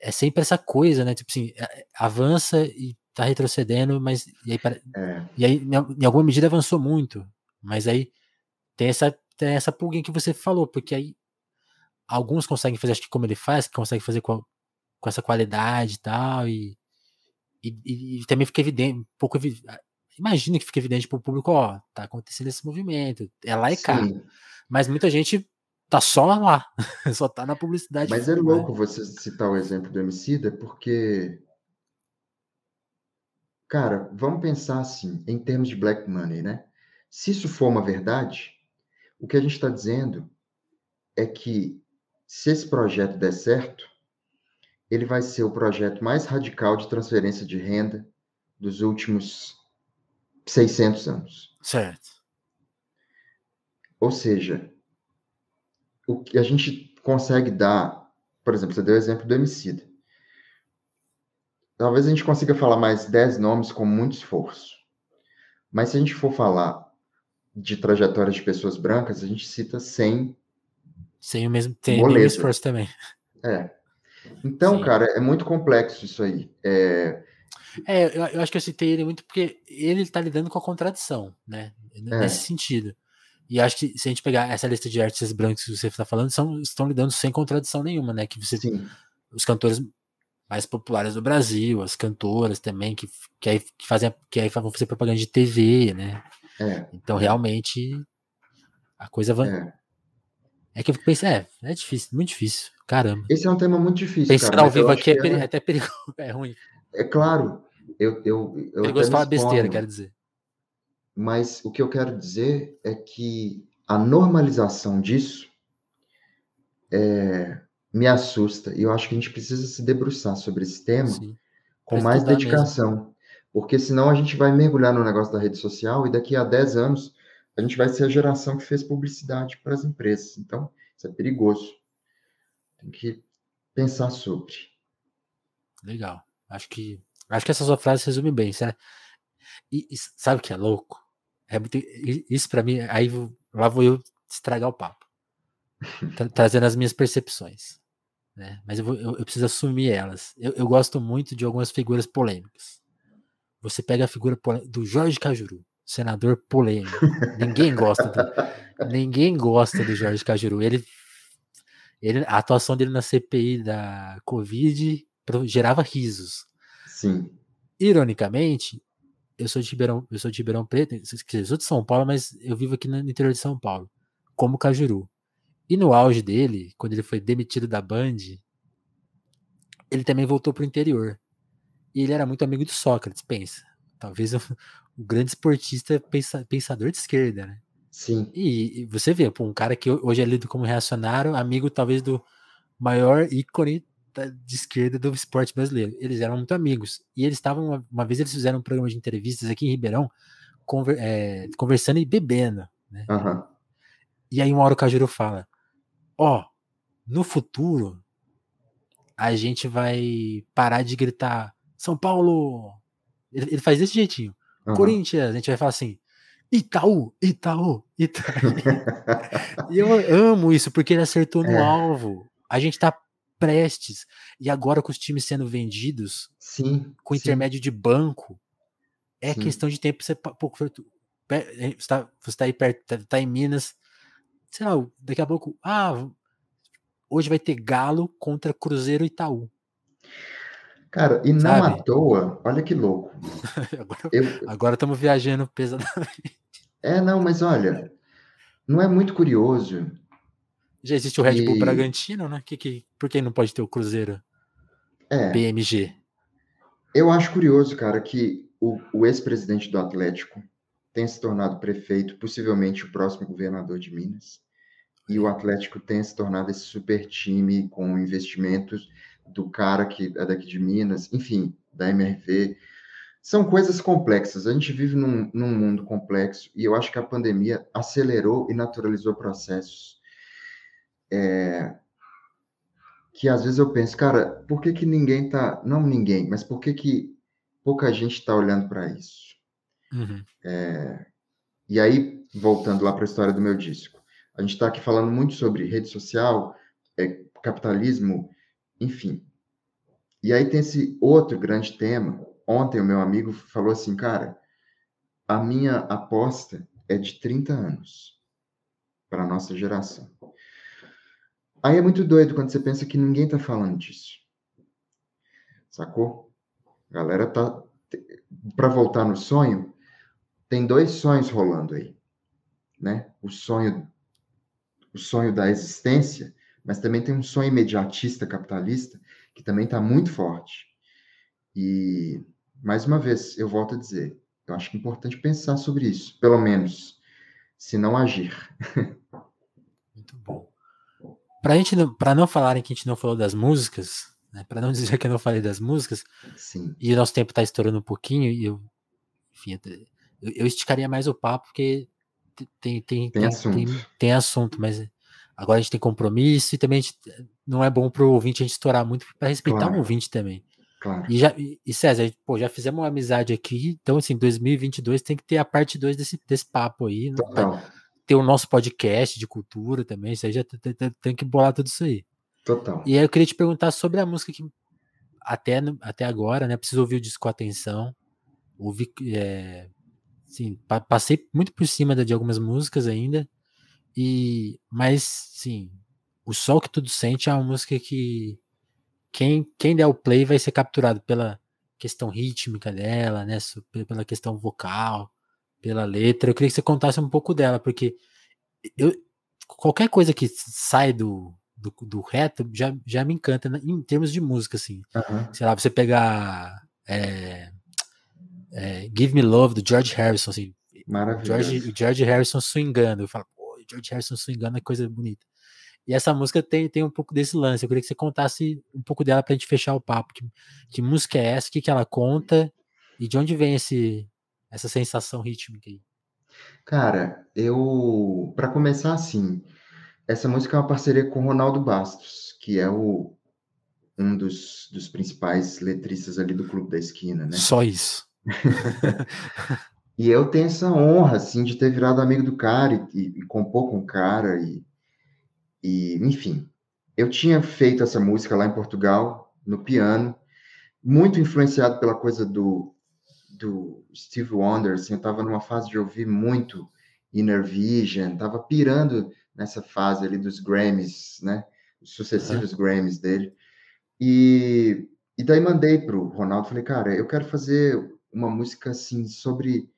é sempre essa coisa, né? Tipo assim, é- avança e tá retrocedendo, mas. E aí, É, e aí, em al- em alguma medida avançou muito. Mas aí tem essa, tem essa pulguinha que você falou, porque aí alguns conseguem fazer, acho que como ele faz, que consegue fazer com, com essa qualidade e tal, e, e, e- também fica evidente, um pouco evi- imagino que fica evidente pro público, ó, tá acontecendo esse movimento, é lá e cá. sim. Mas muita gente tá só lá, só tá na publicidade. Mas é né? louco você citar o exemplo do Emicida, porque, cara, vamos pensar assim, em termos de black money, né? Se isso for uma verdade, o que a gente está dizendo é que se esse projeto der certo, ele vai ser o projeto mais radical de transferência de renda dos últimos 600 anos. Certo. Ou seja, o que a gente consegue dar, por exemplo, você deu o exemplo do Emicida. Talvez a gente consiga falar mais 10 nomes com muito esforço. Mas se a gente for falar de trajetórias de pessoas brancas, a gente cita 100. Sem o mesmo, tem o mesmo esforço também. É. Então, Sim. cara, é muito complexo isso aí. É, É, eu, eu acho que eu citei ele muito porque ele tá lidando com a contradição, né? É. Nesse sentido. E acho que se a gente pegar essa lista de artistas brancos que você está falando, são, estão lidando sem contradição nenhuma, né? Que você, Sim. os cantores mais populares do Brasil, as cantoras também, que, que, aí, que fazem que aí vão fazer propaganda de TV, né? É. Então realmente a coisa vai. É. é que eu fico pensando, é, é difícil, muito difícil. Caramba. Esse é um tema muito difícil. Pensar cara, ao vivo aqui é, é, até perigoso, é ruim. É claro. Eu, eu, eu perigoso falar besteira, quero dizer. Mas o que eu quero dizer é que a normalização disso é, me assusta. E eu acho que a gente precisa se debruçar sobre esse tema Sim. com mais dedicação. Mesmo. Porque senão a gente vai mergulhar no negócio da rede social e daqui a 10 anos a gente vai ser a geração que fez publicidade para as empresas. Então, isso é perigoso. Tem que pensar sobre. Legal. Acho que acho que essa sua frase resume bem, certo? E, e sabe o que é louco? É muito, isso para mim, aí lá vou eu estragar o papo. Tra trazendo as minhas percepções. Né? Mas eu, vou, eu, eu, preciso assumir elas. Eu, eu, gosto muito de algumas figuras polêmicas. Você pega a figura do Jorge Cajuru, senador polêmico. ninguém gosta do, ninguém gosta do Jorge Cajuru. Ele, ele, a atuação dele na CPI da Covid gerava risos. Sim. Ironicamente, eu sou de Ribeirão, eu sou de Ribeirão Preto, eu sou de São Paulo, mas eu vivo aqui no interior de São Paulo, como Cajuru. E no auge dele, quando ele foi demitido da Band, ele também voltou para o interior. E ele era muito amigo do Sócrates, pensa. Talvez um, um grande esportista pensa, pensador de esquerda, né? Sim. E, e você vê, pô, um cara que hoje é lido como reacionário, amigo talvez do maior ícone de esquerda do esporte brasileiro. Eles eram muito amigos. E eles estavam, uma, uma, vez eles fizeram um programa de entrevistas aqui em Ribeirão, conver, é, conversando e bebendo. Né? Uhum. E aí uma hora o Cajuru fala, ó, oh, no futuro a gente vai parar de gritar São Paulo. Ele, ele faz desse jeitinho. Uhum. Corinthians, a gente vai falar assim, Itaú, Itaú, Itaú. e eu amo isso, porque ele acertou no é. alvo. A gente tá prestes. E agora com os times sendo vendidos, sim, com intermédio de banco, é sim. questão de tempo. Você, você está você tá aí perto, tá, tá em Minas, sei lá, daqui a pouco, ah, hoje vai ter Galo contra Cruzeiro Itaú. Cara, e não Sabe? à toa, olha que louco. agora estamos viajando pesadamente. É, não, mas olha, não é muito curioso já existe o Red Bull e... Bragantino, né? Que, que, por que não pode ter o Cruzeiro é, BMG? Eu acho curioso, cara, que o, o ex-presidente do Atlético tenha se tornado prefeito, possivelmente o próximo governador de Minas, e o Atlético tenha se tornado esse super time com investimentos do cara que é daqui de Minas, enfim, da MRV. São coisas complexas. A gente vive num, num mundo complexo e eu acho que a pandemia acelerou e naturalizou processos é, que às vezes eu penso, cara, por que que ninguém tá, não ninguém, mas por que que pouca gente está olhando para isso? Uhum. É, e aí, voltando lá para a história do meu disco, a gente está aqui falando muito sobre rede social, é, capitalismo, enfim. E aí tem esse outro grande tema. Ontem o meu amigo falou assim, cara, a minha aposta é de 30 anos para a nossa geração. Aí é muito doido quando você pensa que ninguém tá falando disso. Sacou? A galera tá. Para voltar no sonho, tem dois sonhos rolando aí. Né? O sonho o sonho da existência, mas também tem um sonho imediatista capitalista que também está muito forte. E, mais uma vez, eu volto a dizer, eu acho que é importante pensar sobre isso, pelo menos, se não agir. Muito bom. Pra gente não, pra não falarem que a gente não falou das músicas, né? Pra não dizer que eu não falei das músicas, Sim. e o nosso tempo tá estourando um pouquinho, e eu, enfim, eu, eu esticaria mais o papo, porque tem, tem, tem, assunto. Tem, tem, assunto, mas agora a gente tem compromisso e também gente, não é bom pro ouvinte a gente estourar muito para respeitar claro. o ouvinte também. Claro. E, já, e César, pô, já fizemos uma amizade aqui, então assim, 2022 tem que ter a parte 2 desse, desse papo aí. Né? Total ter o nosso podcast de cultura também, isso aí já tem que bolar tudo isso aí. Total. E aí eu queria te perguntar sobre a música que até, até agora, né? Preciso ouvir o disco com atenção. Ouvir, é, sim, passei muito por cima de algumas músicas ainda. E, mas, sim, o Sol que Tudo Sente é uma música que quem, quem der o play vai ser capturado pela questão rítmica dela, né? Pela questão vocal, pela letra. Eu queria que você contasse um pouco dela, porque eu, qualquer coisa que sai do, do, do reto já, já me encanta né? em termos de música, assim. Uhum. Sei lá, você pegar é, é, Give Me Love do George Harrison, assim. George, George Harrison swingando. Eu falo, George Harrison swingando é coisa bonita. E essa música tem, tem um pouco desse lance. Eu queria que você contasse um pouco dela pra gente fechar o papo. Que, que música é essa? O que, que ela conta? E de onde vem esse, essa sensação rítmica aí? Cara, eu. para começar assim, essa música é uma parceria com o Ronaldo Bastos, que é o, um dos, dos principais letristas ali do Clube da Esquina, né? Só isso. e eu tenho essa honra, assim, de ter virado amigo do cara e, e, e compor com o cara e e, enfim, eu tinha feito essa música lá em Portugal, no piano, muito influenciado pela coisa do, do Steve Wonder, assim, eu estava numa fase de ouvir muito Inner Vision, estava pirando nessa fase ali dos Grammys, né, os sucessivos uhum. Grammys dele, e, e daí mandei para o Ronaldo, falei, cara, eu quero fazer uma música, assim, sobre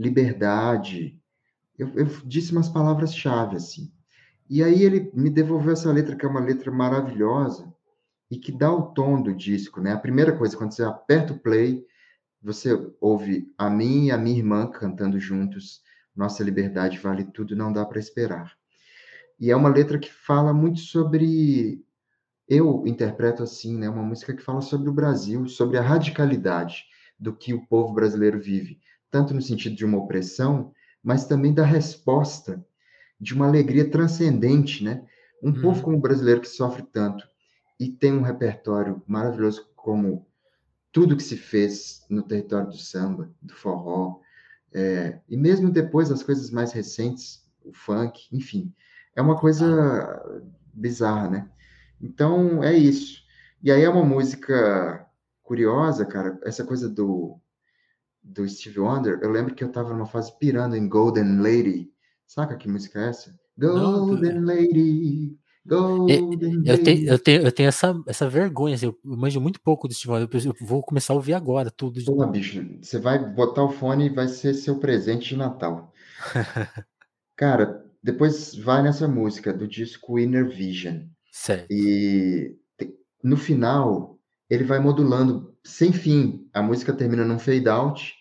liberdade, eu, eu disse umas palavras-chave, assim, e aí ele me devolveu essa letra, que é uma letra maravilhosa e que dá o tom do disco, né? A primeira coisa, quando você aperta o play, você ouve a mim e a minha irmã cantando juntos, Nossa liberdade vale tudo, não dá para esperar. E é uma letra que fala muito sobre eu interpreto assim, né, uma música que fala sobre o Brasil, sobre a radicalidade do que o povo brasileiro vive, tanto no sentido de uma opressão, mas também da resposta de uma alegria transcendente, né? Um hum. povo como o brasileiro que sofre tanto e tem um repertório maravilhoso como tudo que se fez no território do samba, do forró, é, e mesmo depois das coisas mais recentes, o funk, enfim, é uma coisa bizarra, né? Então é isso. E aí é uma música curiosa, cara, essa coisa do, do Steve Wonder. Eu lembro que eu estava numa fase pirando em Golden Lady, Saca que música é essa? Golden Não, Lady, Golden eu, tenho, eu tenho, eu tenho essa, essa vergonha, assim, eu manjo muito pouco do Steve Wonder, eu vou começar a ouvir agora tudo. Pô, bicho, você vai botar o fone e vai ser seu presente de Natal. Cara, depois vai nessa música do disco Inner Vision. Certo. E no final, ele vai modulando sem fim. A música termina num fade out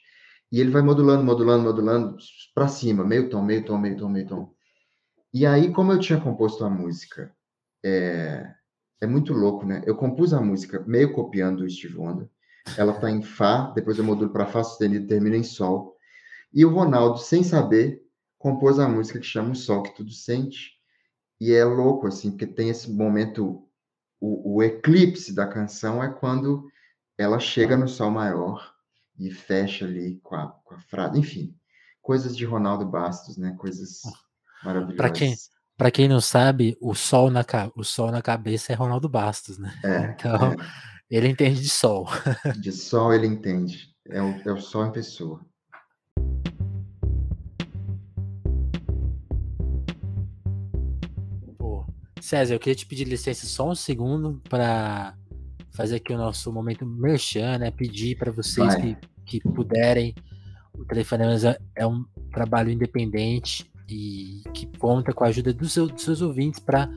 e ele vai modulando, modulando, modulando para cima, meio tom, meio tom, meio tom, meio tom. E aí, como eu tinha composto a música, é, é muito louco, né? Eu compus a música meio copiando o Steve Wonder. Ela tá em Fá, depois eu modulo para Fá sustenido, termina em Sol. E o Ronaldo, sem saber, compôs a música que chama O Sol que Tudo Sente. E é louco, assim, porque tem esse momento, o, o eclipse da canção é quando ela chega no Sol maior e fecha ali com a, com a frase. Enfim, coisas de Ronaldo Bastos, né? Coisas maravilhosas. Para quem, para quem não sabe, o sol, na, o sol na cabeça é Ronaldo Bastos, né? É, então, é. ele entende de sol. De sol ele entende. É o, é o sol em pessoa. César, eu queria te pedir licença só um segundo para fazer aqui o nosso momento merchan, né? Pedir para vocês que, que puderem. O Telefonemas é, um trabalho independente e que conta com a ajuda dos, seu, dos seus ouvintes para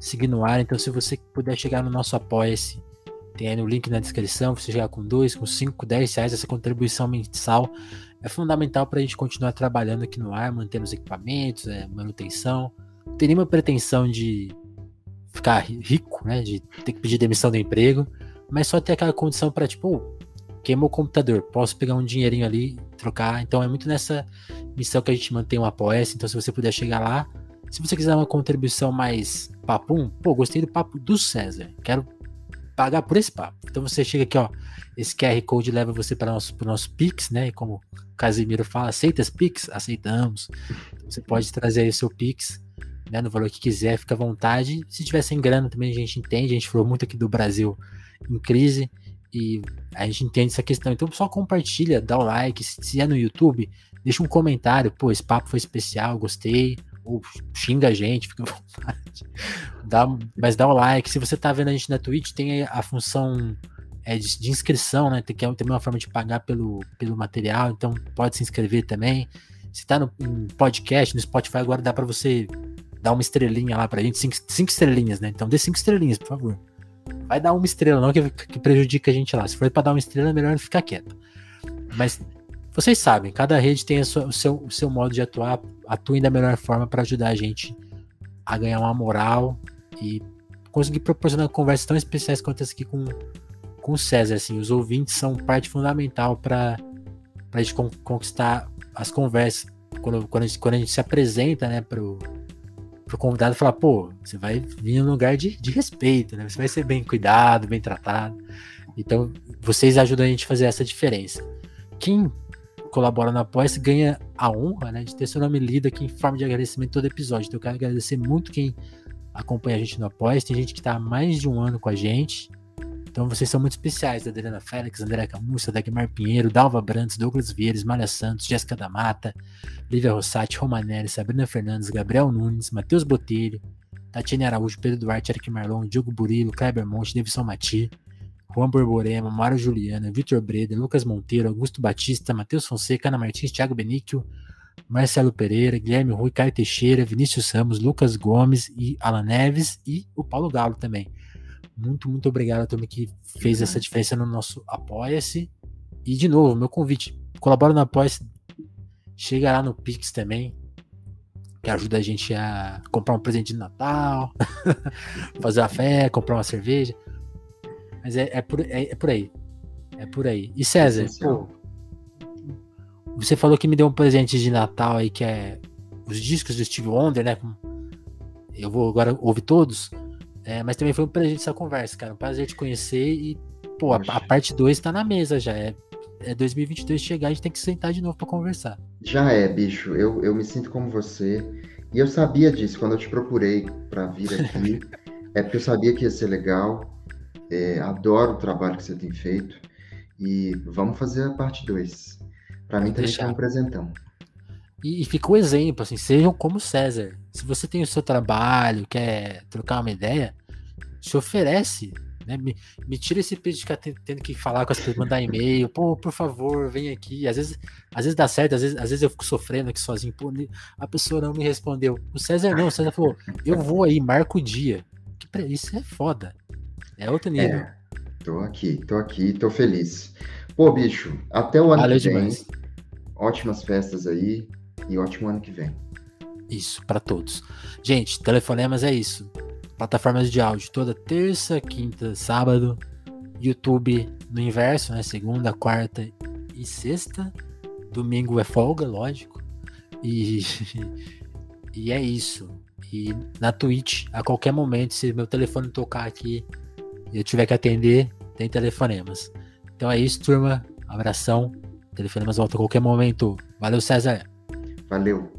seguir no ar. Então, se você puder chegar no nosso Apoia-se, tem aí no link na descrição. Você chegar com dois, com cinco, dez reais, essa contribuição mensal é fundamental para a gente continuar trabalhando aqui no ar, mantendo os equipamentos, é, manutenção. Não tem nenhuma pretensão de ficar rico, né? De ter que pedir demissão do emprego mas só ter aquela condição para tipo, queimou o computador, posso pegar um dinheirinho ali, trocar. Então é muito nessa missão que a gente mantém o apoia Então se você puder chegar lá, se você quiser uma contribuição mais papum, pô, gostei do papo do César, quero pagar por esse papo. Então você chega aqui, ó, esse QR Code leva você para nosso pro nosso Pix, né? E como o Casimiro fala, aceita as Pix? Aceitamos. Você pode trazer aí o seu Pix, né, no valor que quiser, fica à vontade. Se tiver sem grana também a gente entende, a gente falou muito aqui do Brasil em crise e a gente entende essa questão. Então só compartilha, dá o like. Se é no YouTube, deixa um comentário, pô, esse papo foi especial, gostei, ou xinga a gente, fica à vontade. Dá, mas dá o like. Se você tá vendo a gente na Twitch, tem a função é, de, de, inscrição, né? Tem que é também uma forma de pagar pelo, pelo material, então pode se inscrever também. Se tá no podcast, no Spotify, agora dá para você dar uma estrelinha lá pra gente, cinco, cinco estrelinhas, né? Então dê cinco estrelinhas, por favor. Vai dar uma estrela, não que, que prejudica a gente lá. Se for pra dar uma estrela, é melhor ficar quieto. Mas vocês sabem, cada rede tem sua, o, seu, o seu modo de atuar, atuem da melhor forma para ajudar a gente a ganhar uma moral e conseguir proporcionar conversas tão especiais quanto essa aqui com, com o César. Assim, os ouvintes são parte fundamental para a gente conquistar as conversas. Quando, quando, a gente, quando a gente se apresenta né, pro, pro convidado, falar, pô, você vai vir num lugar de, de respeito, né? Você vai ser bem cuidado, bem tratado. Então, vocês ajudam a gente a fazer essa diferença. Quem colabora no apoia ganha a honra né, de ter seu nome lido aqui em forma de agradecimento todo episódio. Então eu quero agradecer muito quem acompanha a gente no apoia. Tem gente que está há mais de um ano com a gente. Então vocês são muito especiais. Adriana Félix, André Camussa, Dagmar Pinheiro, Dalva Brandes, Douglas Vieira, Malha Santos, Jéssica da Mata, Lívia Rossati, Romanelli, Sabrina Fernandes, Gabriel Nunes, Matheus Botelho, Tatiane Araújo, Pedro Duarte, Eric Marlon, Diogo Burilo, Kleber Monte, Davidson Mati, Juan Borborema, Mário Juliana, Vitor Breda, Lucas Monteiro, Augusto Batista, Matheus Fonseca, Ana Martins, Thiago Benício, Marcelo Pereira, Guilherme Rui, Caio Teixeira, Vinícius Ramos, Lucas Gomes e Alan Neves e o Paulo Galo também. Muito, muito obrigado a turma que fez essa diferença no nosso Apoia-se. E de novo, meu convite, colabora no Apoia-se, chega lá no Pix também, que ajuda a gente a comprar um presente de Natal, fazer uma fé, comprar uma cerveja. Mas é, é, por, é, é por aí. É por aí. E César, pô, você falou que me deu um presente de Natal aí que é os discos do Steve Wonder, né? Eu vou agora ouvir todos. É, mas também foi um presente essa conversa, cara. Um prazer te conhecer e, pô, a, a parte 2 tá na mesa já. É, é 2022 chegar, a gente tem que sentar de novo para conversar. Já é, bicho. Eu, eu me sinto como você. E eu sabia disso quando eu te procurei para vir aqui. é porque eu sabia que ia ser legal. É, adoro o trabalho que você tem feito e vamos fazer a parte 2. Para mim também é um presentão. E, e fica o exemplo, assim, sejam como César. Se você tem o seu trabalho, quer trocar uma ideia, se oferece. Né? Me, me tira esse peso de ficar tendo que falar com as pessoas, mandar e-mail, pô, por favor, vem aqui. Às vezes, às vezes dá certo, às vezes, às vezes eu fico sofrendo aqui sozinho, pô, a pessoa não me respondeu. O César não, o César falou, eu vou aí, marco o dia. Isso é foda. É outro nível. É, tô aqui, tô aqui, tô feliz. Pô, bicho, até o ano Valeu que vem. Demais. Ótimas festas aí e ótimo ano que vem. Isso, para todos. Gente, telefonemas é isso. Plataformas de áudio toda terça, quinta, sábado. YouTube no inverso, né? Segunda, quarta e sexta. Domingo é folga, lógico. E, e é isso. E na Twitch, a qualquer momento, se meu telefone tocar aqui, e eu tiver que atender, tem telefonemas. Então é isso, turma. Abração. Telefonemas volta a qualquer momento. Valeu, César. Valeu.